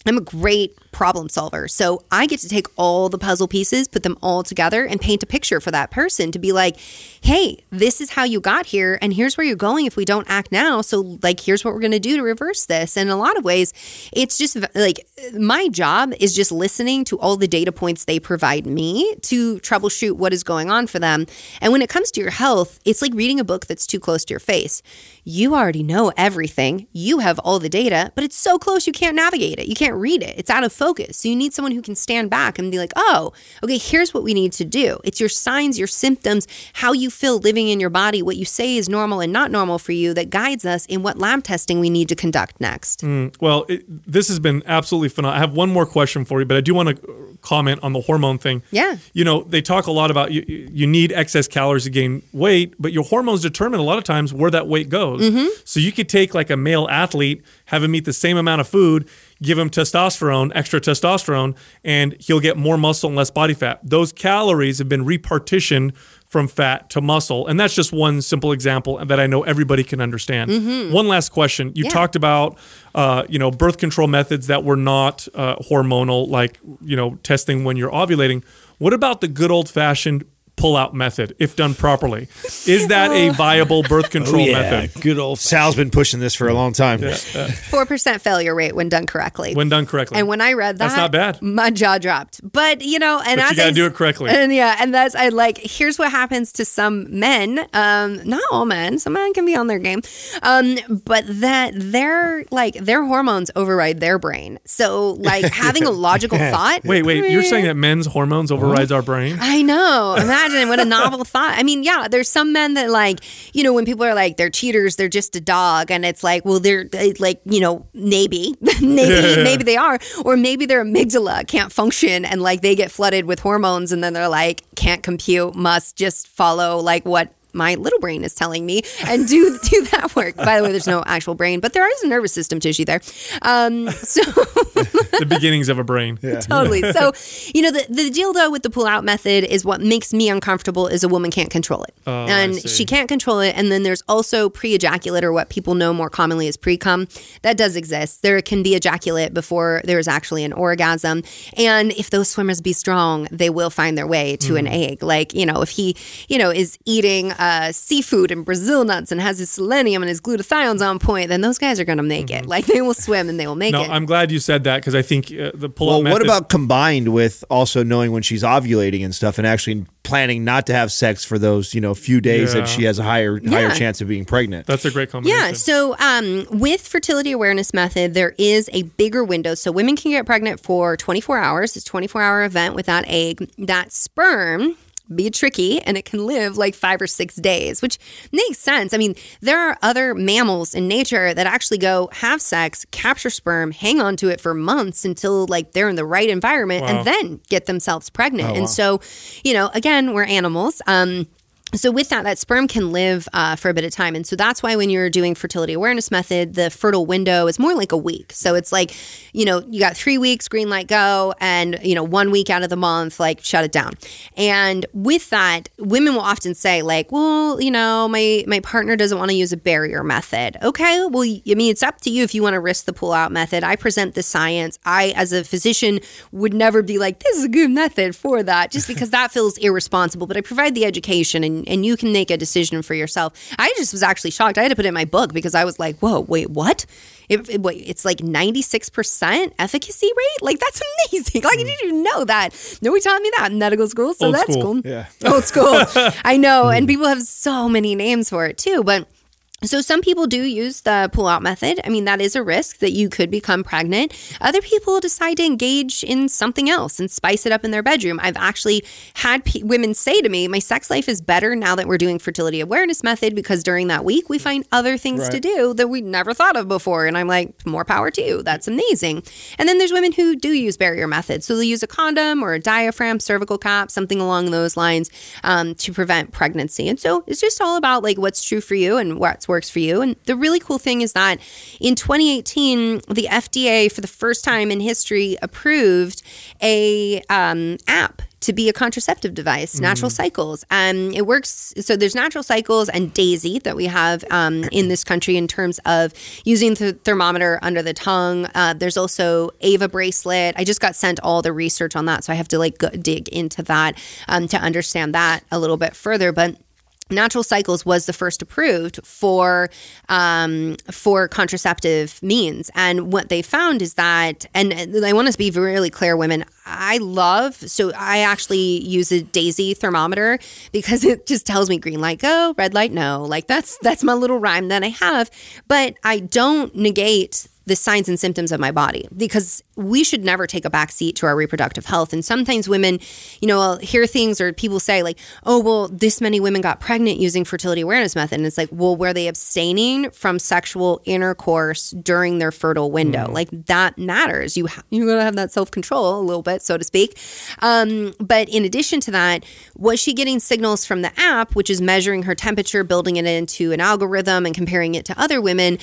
I'm a great problem solver. So I get to take all the puzzle pieces, put them all together, and paint a picture for that person to be like, hey, this is how you got here, and here's where you're going if we don't act now. So, like, here's what we're going to do to reverse this. And in a lot of ways, it's just like my job is just listening to all the data points they provide me to troubleshoot what is going on for them. And when it comes to your health, it's like reading a book that's too close to your face. You already know everything, you have all the data, but it's so close you can't navigate it. You can't read it. It's out of focus. So you need someone who can stand back and be like, oh, okay, here's what we need to do. It's your signs, your symptoms, how you feel living in your body, what you say is normal and not normal for you that guides us in what lab testing we need to conduct next. Mm, well, it, this has been absolutely phenomenal. I have one more question for you, but I do want to comment on the hormone thing. Yeah. You know, they talk a lot about you, you need excess calories to gain weight, but your hormones determine a lot of times where that weight goes. Mm-hmm. So you could take like a male athlete, have him eat the same amount of food, give him testosterone, extra testosterone, and he'll get more muscle and less body fat. Those calories have been repartitioned from fat to muscle. And that's just one simple example that I know everybody can understand. One last question. You Yeah. talked about, uh, you know, birth control methods that were not uh, hormonal, like, you know, testing when you're ovulating. What about the good old fashioned pull out method, if done properly? Is that a [laughs] viable birth control method? Oh, good old Sal's been pushing this for a long time. 4% [laughs] failure rate when done correctly. When done correctly. And when I read that, That's not bad. My jaw dropped. But you know, and But you gotta I- do it correctly. [laughs] And yeah, and that's I like. Here's what happens to some men. Um, not all men. Some men can be on their game. Um, but that their like their hormones override their brain. So like having a logical thought. Wait, wait. You're saying that men's hormones overrides our brain? I know. Imagine what a novel thought. I mean, yeah, there's some men that like, you know, when people are like they're cheaters, they're just a dog, and it's like, well, they're like, you know, maybe, [laughs] maybe, maybe they are, or maybe their amygdala can't function, and like they get flooded with hormones, and then they're like, can't compute, must just follow like what my little brain is telling me and do [laughs] do that work. By the way, there's no actual brain, but there is a nervous system tissue there. Um, so [laughs] the beginnings of a brain. totally. So, you know, the, the deal though with the pull out method is what makes me uncomfortable is a woman can't control it. Oh, and she can't control it. And then there's also pre ejaculate or what people know more commonly as pre cum. That does exist. There can be ejaculate before there is actually an orgasm. And if those swimmers be strong, they will find their way to Mm. an egg. Like, you know, if he, you know, is eating uh, seafood and Brazil nuts and has his selenium and his glutathione's on point, then those guys are going to make it. Like, they will swim and they will make No, it. I'm glad you said that that because I think uh, the pull Well, method. what about combined with also knowing when she's ovulating and stuff, and actually planning not to have sex for those you know few days Yeah. that she has a higher higher chance of being pregnant? That's a great combination. Yeah. So um, with fertility awareness method, there is a bigger window. So women can get pregnant for 24 hours. It's a 24 hour event with that egg. That sperm be tricky and it can live like five or six days, which makes sense. I mean, there are other mammals in nature that actually go have sex, capture sperm, hang on to it for months until like they're in the right environment Wow. and then get themselves pregnant. and so, you know, again, we're animals. Um, so with that, that sperm can live uh, for a bit of time, and so that's why when you're doing fertility awareness method, the fertile window is more like a week. So it's like, you know, you got three weeks, green light, go, and you know, one week out of the month, like shut it down. And with that, women will often say, like, well, you know, my my partner doesn't want to use a barrier method. Okay, well, I mean, it's up to you if you want to risk the pull out method. I present the science. I, as a physician, would never be like, this is a good method for that, just because that feels irresponsible. But I provide the education and, and you can make a decision for yourself. I just was actually shocked. I had to put it in my book because I was like, whoa, wait, what? It, it- wait, it's like 96% efficacy rate? Like, that's [laughs] amazing. Like, I didn't even know that. Nobody taught me that in medical school. So Old that's school. cool. Yeah. Old school. [laughs] I know. Hmm. And people have so many names for it too. But so some people do use the pull out method. I mean, that is a risk that you could become pregnant. Other people decide to engage in something else and spice it up in their bedroom. I've actually had pe- women say to me, "My sex life is better now that we're doing fertility awareness method because during that week we find other things to do that we never thought of before." And I'm like, "More power to you. That's amazing." And then there's women who do use barrier methods. So they'll use a condom or a diaphragm, cervical cap, something along those lines um, to prevent pregnancy. And so it's just all about like what's true for you and what works for you. And the really cool thing is that in 2018, the FDA, for the first time in history, approved a um, app to be a contraceptive device, Natural Cycles. Um, it works. So there's Natural Cycles and Daisy that we have um, in this country in terms of using the thermometer under the tongue. Uh, there's also Ava bracelet. I just got sent all the research on that, so I have to like go, dig into that um, to understand that a little bit further. But Natural Cycles was the first approved for um, for contraceptive means, and what they found is that, and I want to be really clear, women. I love so I actually use a Daisy thermometer because it just tells me green light go, red light no. Like that's that's my little rhyme that I have, but I don't negate the signs and symptoms of my body because we should never take a backseat to our reproductive health. And sometimes women, you know, will hear things or people say like, "Oh, well, this many women got pregnant using fertility awareness method." And it's like, "Well, were they abstaining from sexual intercourse during their fertile window?" Like that matters. You ha- you got to have that self-control a little bit, so to speak. Um, but in addition to that, was she getting signals from the app, which is measuring her temperature, building it into an algorithm and comparing it to other women,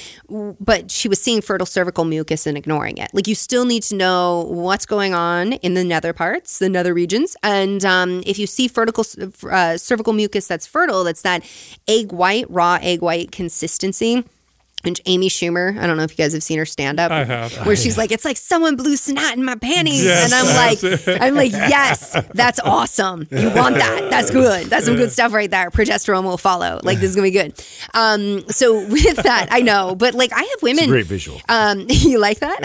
but she was seeing fertile cervical mucus and ignoring it. Like you still need to know what's going on in the nether parts, the nether regions, and um, if you see vertical, uh, cervical mucus that's fertile, that's that egg white, raw egg white consistency. And Amy Schumer, I don't know if you guys have seen her stand up. I have. Where she's like, it's like someone blew snot in my panties. Yes. and I'm like, I'm like, yes, that's awesome. You want that. That's good. That's some good stuff right there. Progesterone will follow. Like, this is going to be good. Um, so [laughs] with that, I know, but like, I have women. great visual. Um, [laughs] you like that?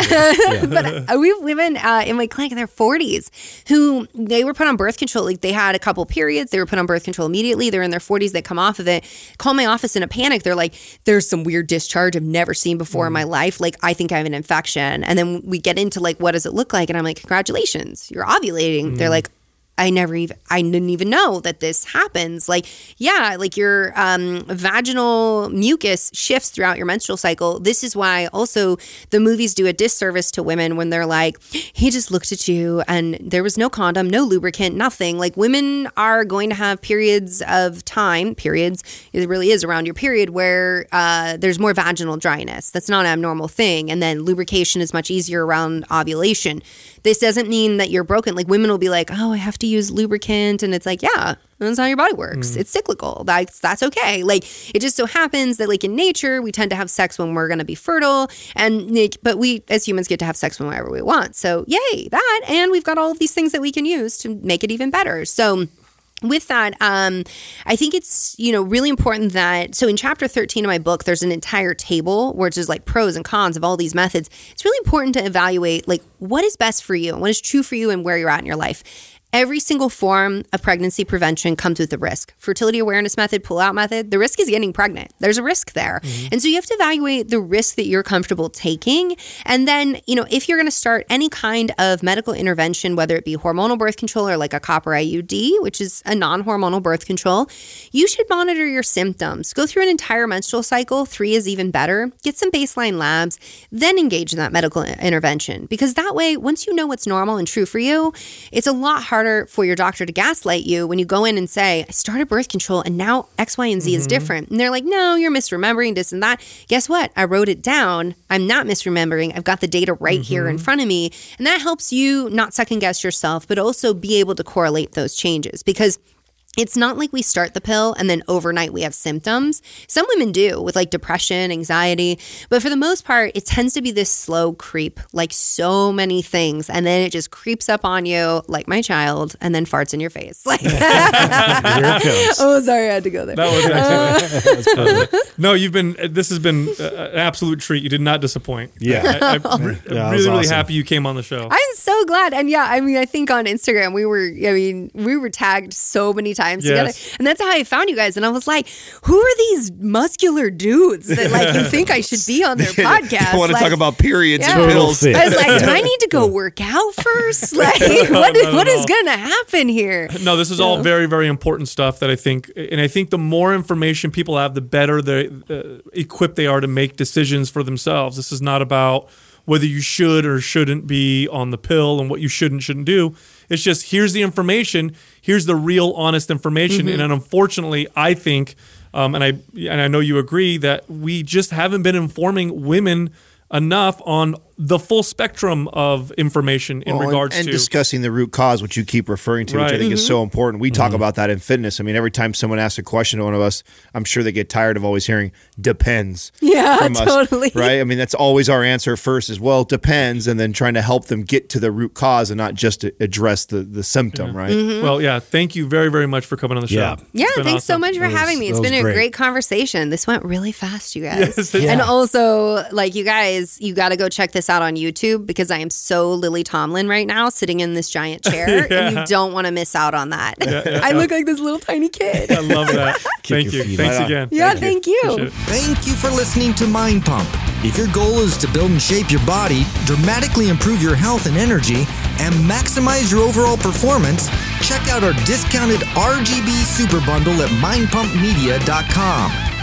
[laughs] but we have women uh, in my clinic in their 40s who they were put on birth control. Like they had a couple periods, they were put on birth control immediately. They're in their 40s, they come off of it, call my office in a panic. They're like, "There's some weird discharge I've never seen before in my mm. life. Like I think I have an infection." And then we get into like, "What does it look like?" And I'm like, "Congratulations, you're ovulating." They're mm. like. I never even I didn't even know that this happens. Like, yeah, like your um, vaginal mucus shifts throughout your menstrual cycle. This is why also the movies do a disservice to women when they're like, he just looked at you and there was no condom, no lubricant, nothing. Like women are going to have periods of time, periods, it really is around your period where uh, there's more vaginal dryness. That's not an abnormal thing. And then lubrication is much easier around ovulation. This doesn't mean that you're broken. Like women will be like, oh, I have to use lubricant. And it's like, yeah, that's how your body works. Mm. It's cyclical. That's that's okay. Like it just so happens that like in nature, we tend to have sex when we're gonna be fertile. And like, but we as humans get to have sex whenever we want. So yay, that. And we've got all of these things that we can use to make it even better. So with that, um, I think it's you know really important that so in chapter thirteen of my book, there's an entire table where it's just like pros and cons of all these methods. It's really important to evaluate like what is best for you what is true for you and where you're at in your life. Every single form of pregnancy prevention comes with a risk. Fertility awareness method, pull out method, the risk is getting pregnant. There's a risk there. Mm-hmm. And so you have to evaluate the risk that you're comfortable taking. And then, you know, if you're going to start any kind of medical intervention, whether it be hormonal birth control or like a copper IUD, which is a non hormonal birth control, you should monitor your symptoms. Go through an entire menstrual cycle. Three is even better. Get some baseline labs, then engage in that medical intervention. Because that way, once you know what's normal and true for you, it's a lot harder harder for your doctor to gaslight you when you go in and say, I started birth control and now X, Y, and Z mm-hmm. is different. And they're like, no, you're misremembering this and that. Guess what? I wrote it down. I'm not misremembering. I've got the data right mm-hmm. here in mm-hmm. front of me. And that helps you not second guess yourself, but also be able to correlate those changes because it's not like we start the pill and then overnight we have symptoms. Some women do with like depression, anxiety, but for the most part, it tends to be this slow creep, like so many things. And then it just creeps up on you, like my child, and then farts in your face. [laughs] Like, [laughs] oh, sorry, I had to go there. That was uh, [laughs] no, you've been, this has been an absolute treat. You did not disappoint. Yeah. I, am really, yeah, really awesome. happy you came on the show. I'm so glad. And yeah, I mean, I think on Instagram, we were, I mean, we were tagged so many times times yes. together. And that's how I found you guys. And I was like, who are these muscular dudes that like you think I should be on their [laughs] podcast? I want to like, talk about periods yeah. and pills. I was like, do I need to go work out first? [laughs] Like, what, what is going to happen here? No, this is all very, very important stuff that I think, and I think the more information people have, the better they uh, equipped they are to make decisions for themselves. This is not about whether you should or shouldn't be on the pill and what you should and shouldn't do. It's just here's the information, here's the real, honest information, mm-hmm. and unfortunately, I think, um, and I and I know you agree that we just haven't been informing women enough on the full spectrum of information in well, regards and, and to discussing the root cause, which you keep referring to, right. which I think mm-hmm. is so important. We mm-hmm. talk about that in fitness. I mean, every time someone asks a question to one of us, I'm sure they get tired of always hearing "depends." [laughs] Yeah, totally. Us, right? I mean, that's always our answer first. Is well, depends, and then trying to help them get to the root cause and not just address the the symptom. Yeah. Right? Mm-hmm. Well, yeah. Thank you very very much for coming on the show. Yeah, yeah. Thanks awesome. so much for was, having me. It's been a great. great. conversation. This went really fast, you guys. [laughs] Yes, yeah. And also, like you guys, you got to go check this out on YouTube because I am so Lily Tomlin right now, sitting in this giant chair, yeah. and you [laughs] don't want to miss out on that. Yeah, yeah, I look like this little tiny kid. I love that. thank you. Thanks right again. Yeah, thank, thank you. you. Thank you for listening to Mind Pump. If your goal is to build and shape your body, dramatically improve your health and energy, and maximize your overall performance, check out our discounted RGB Super Bundle at mindpumpmedia.com.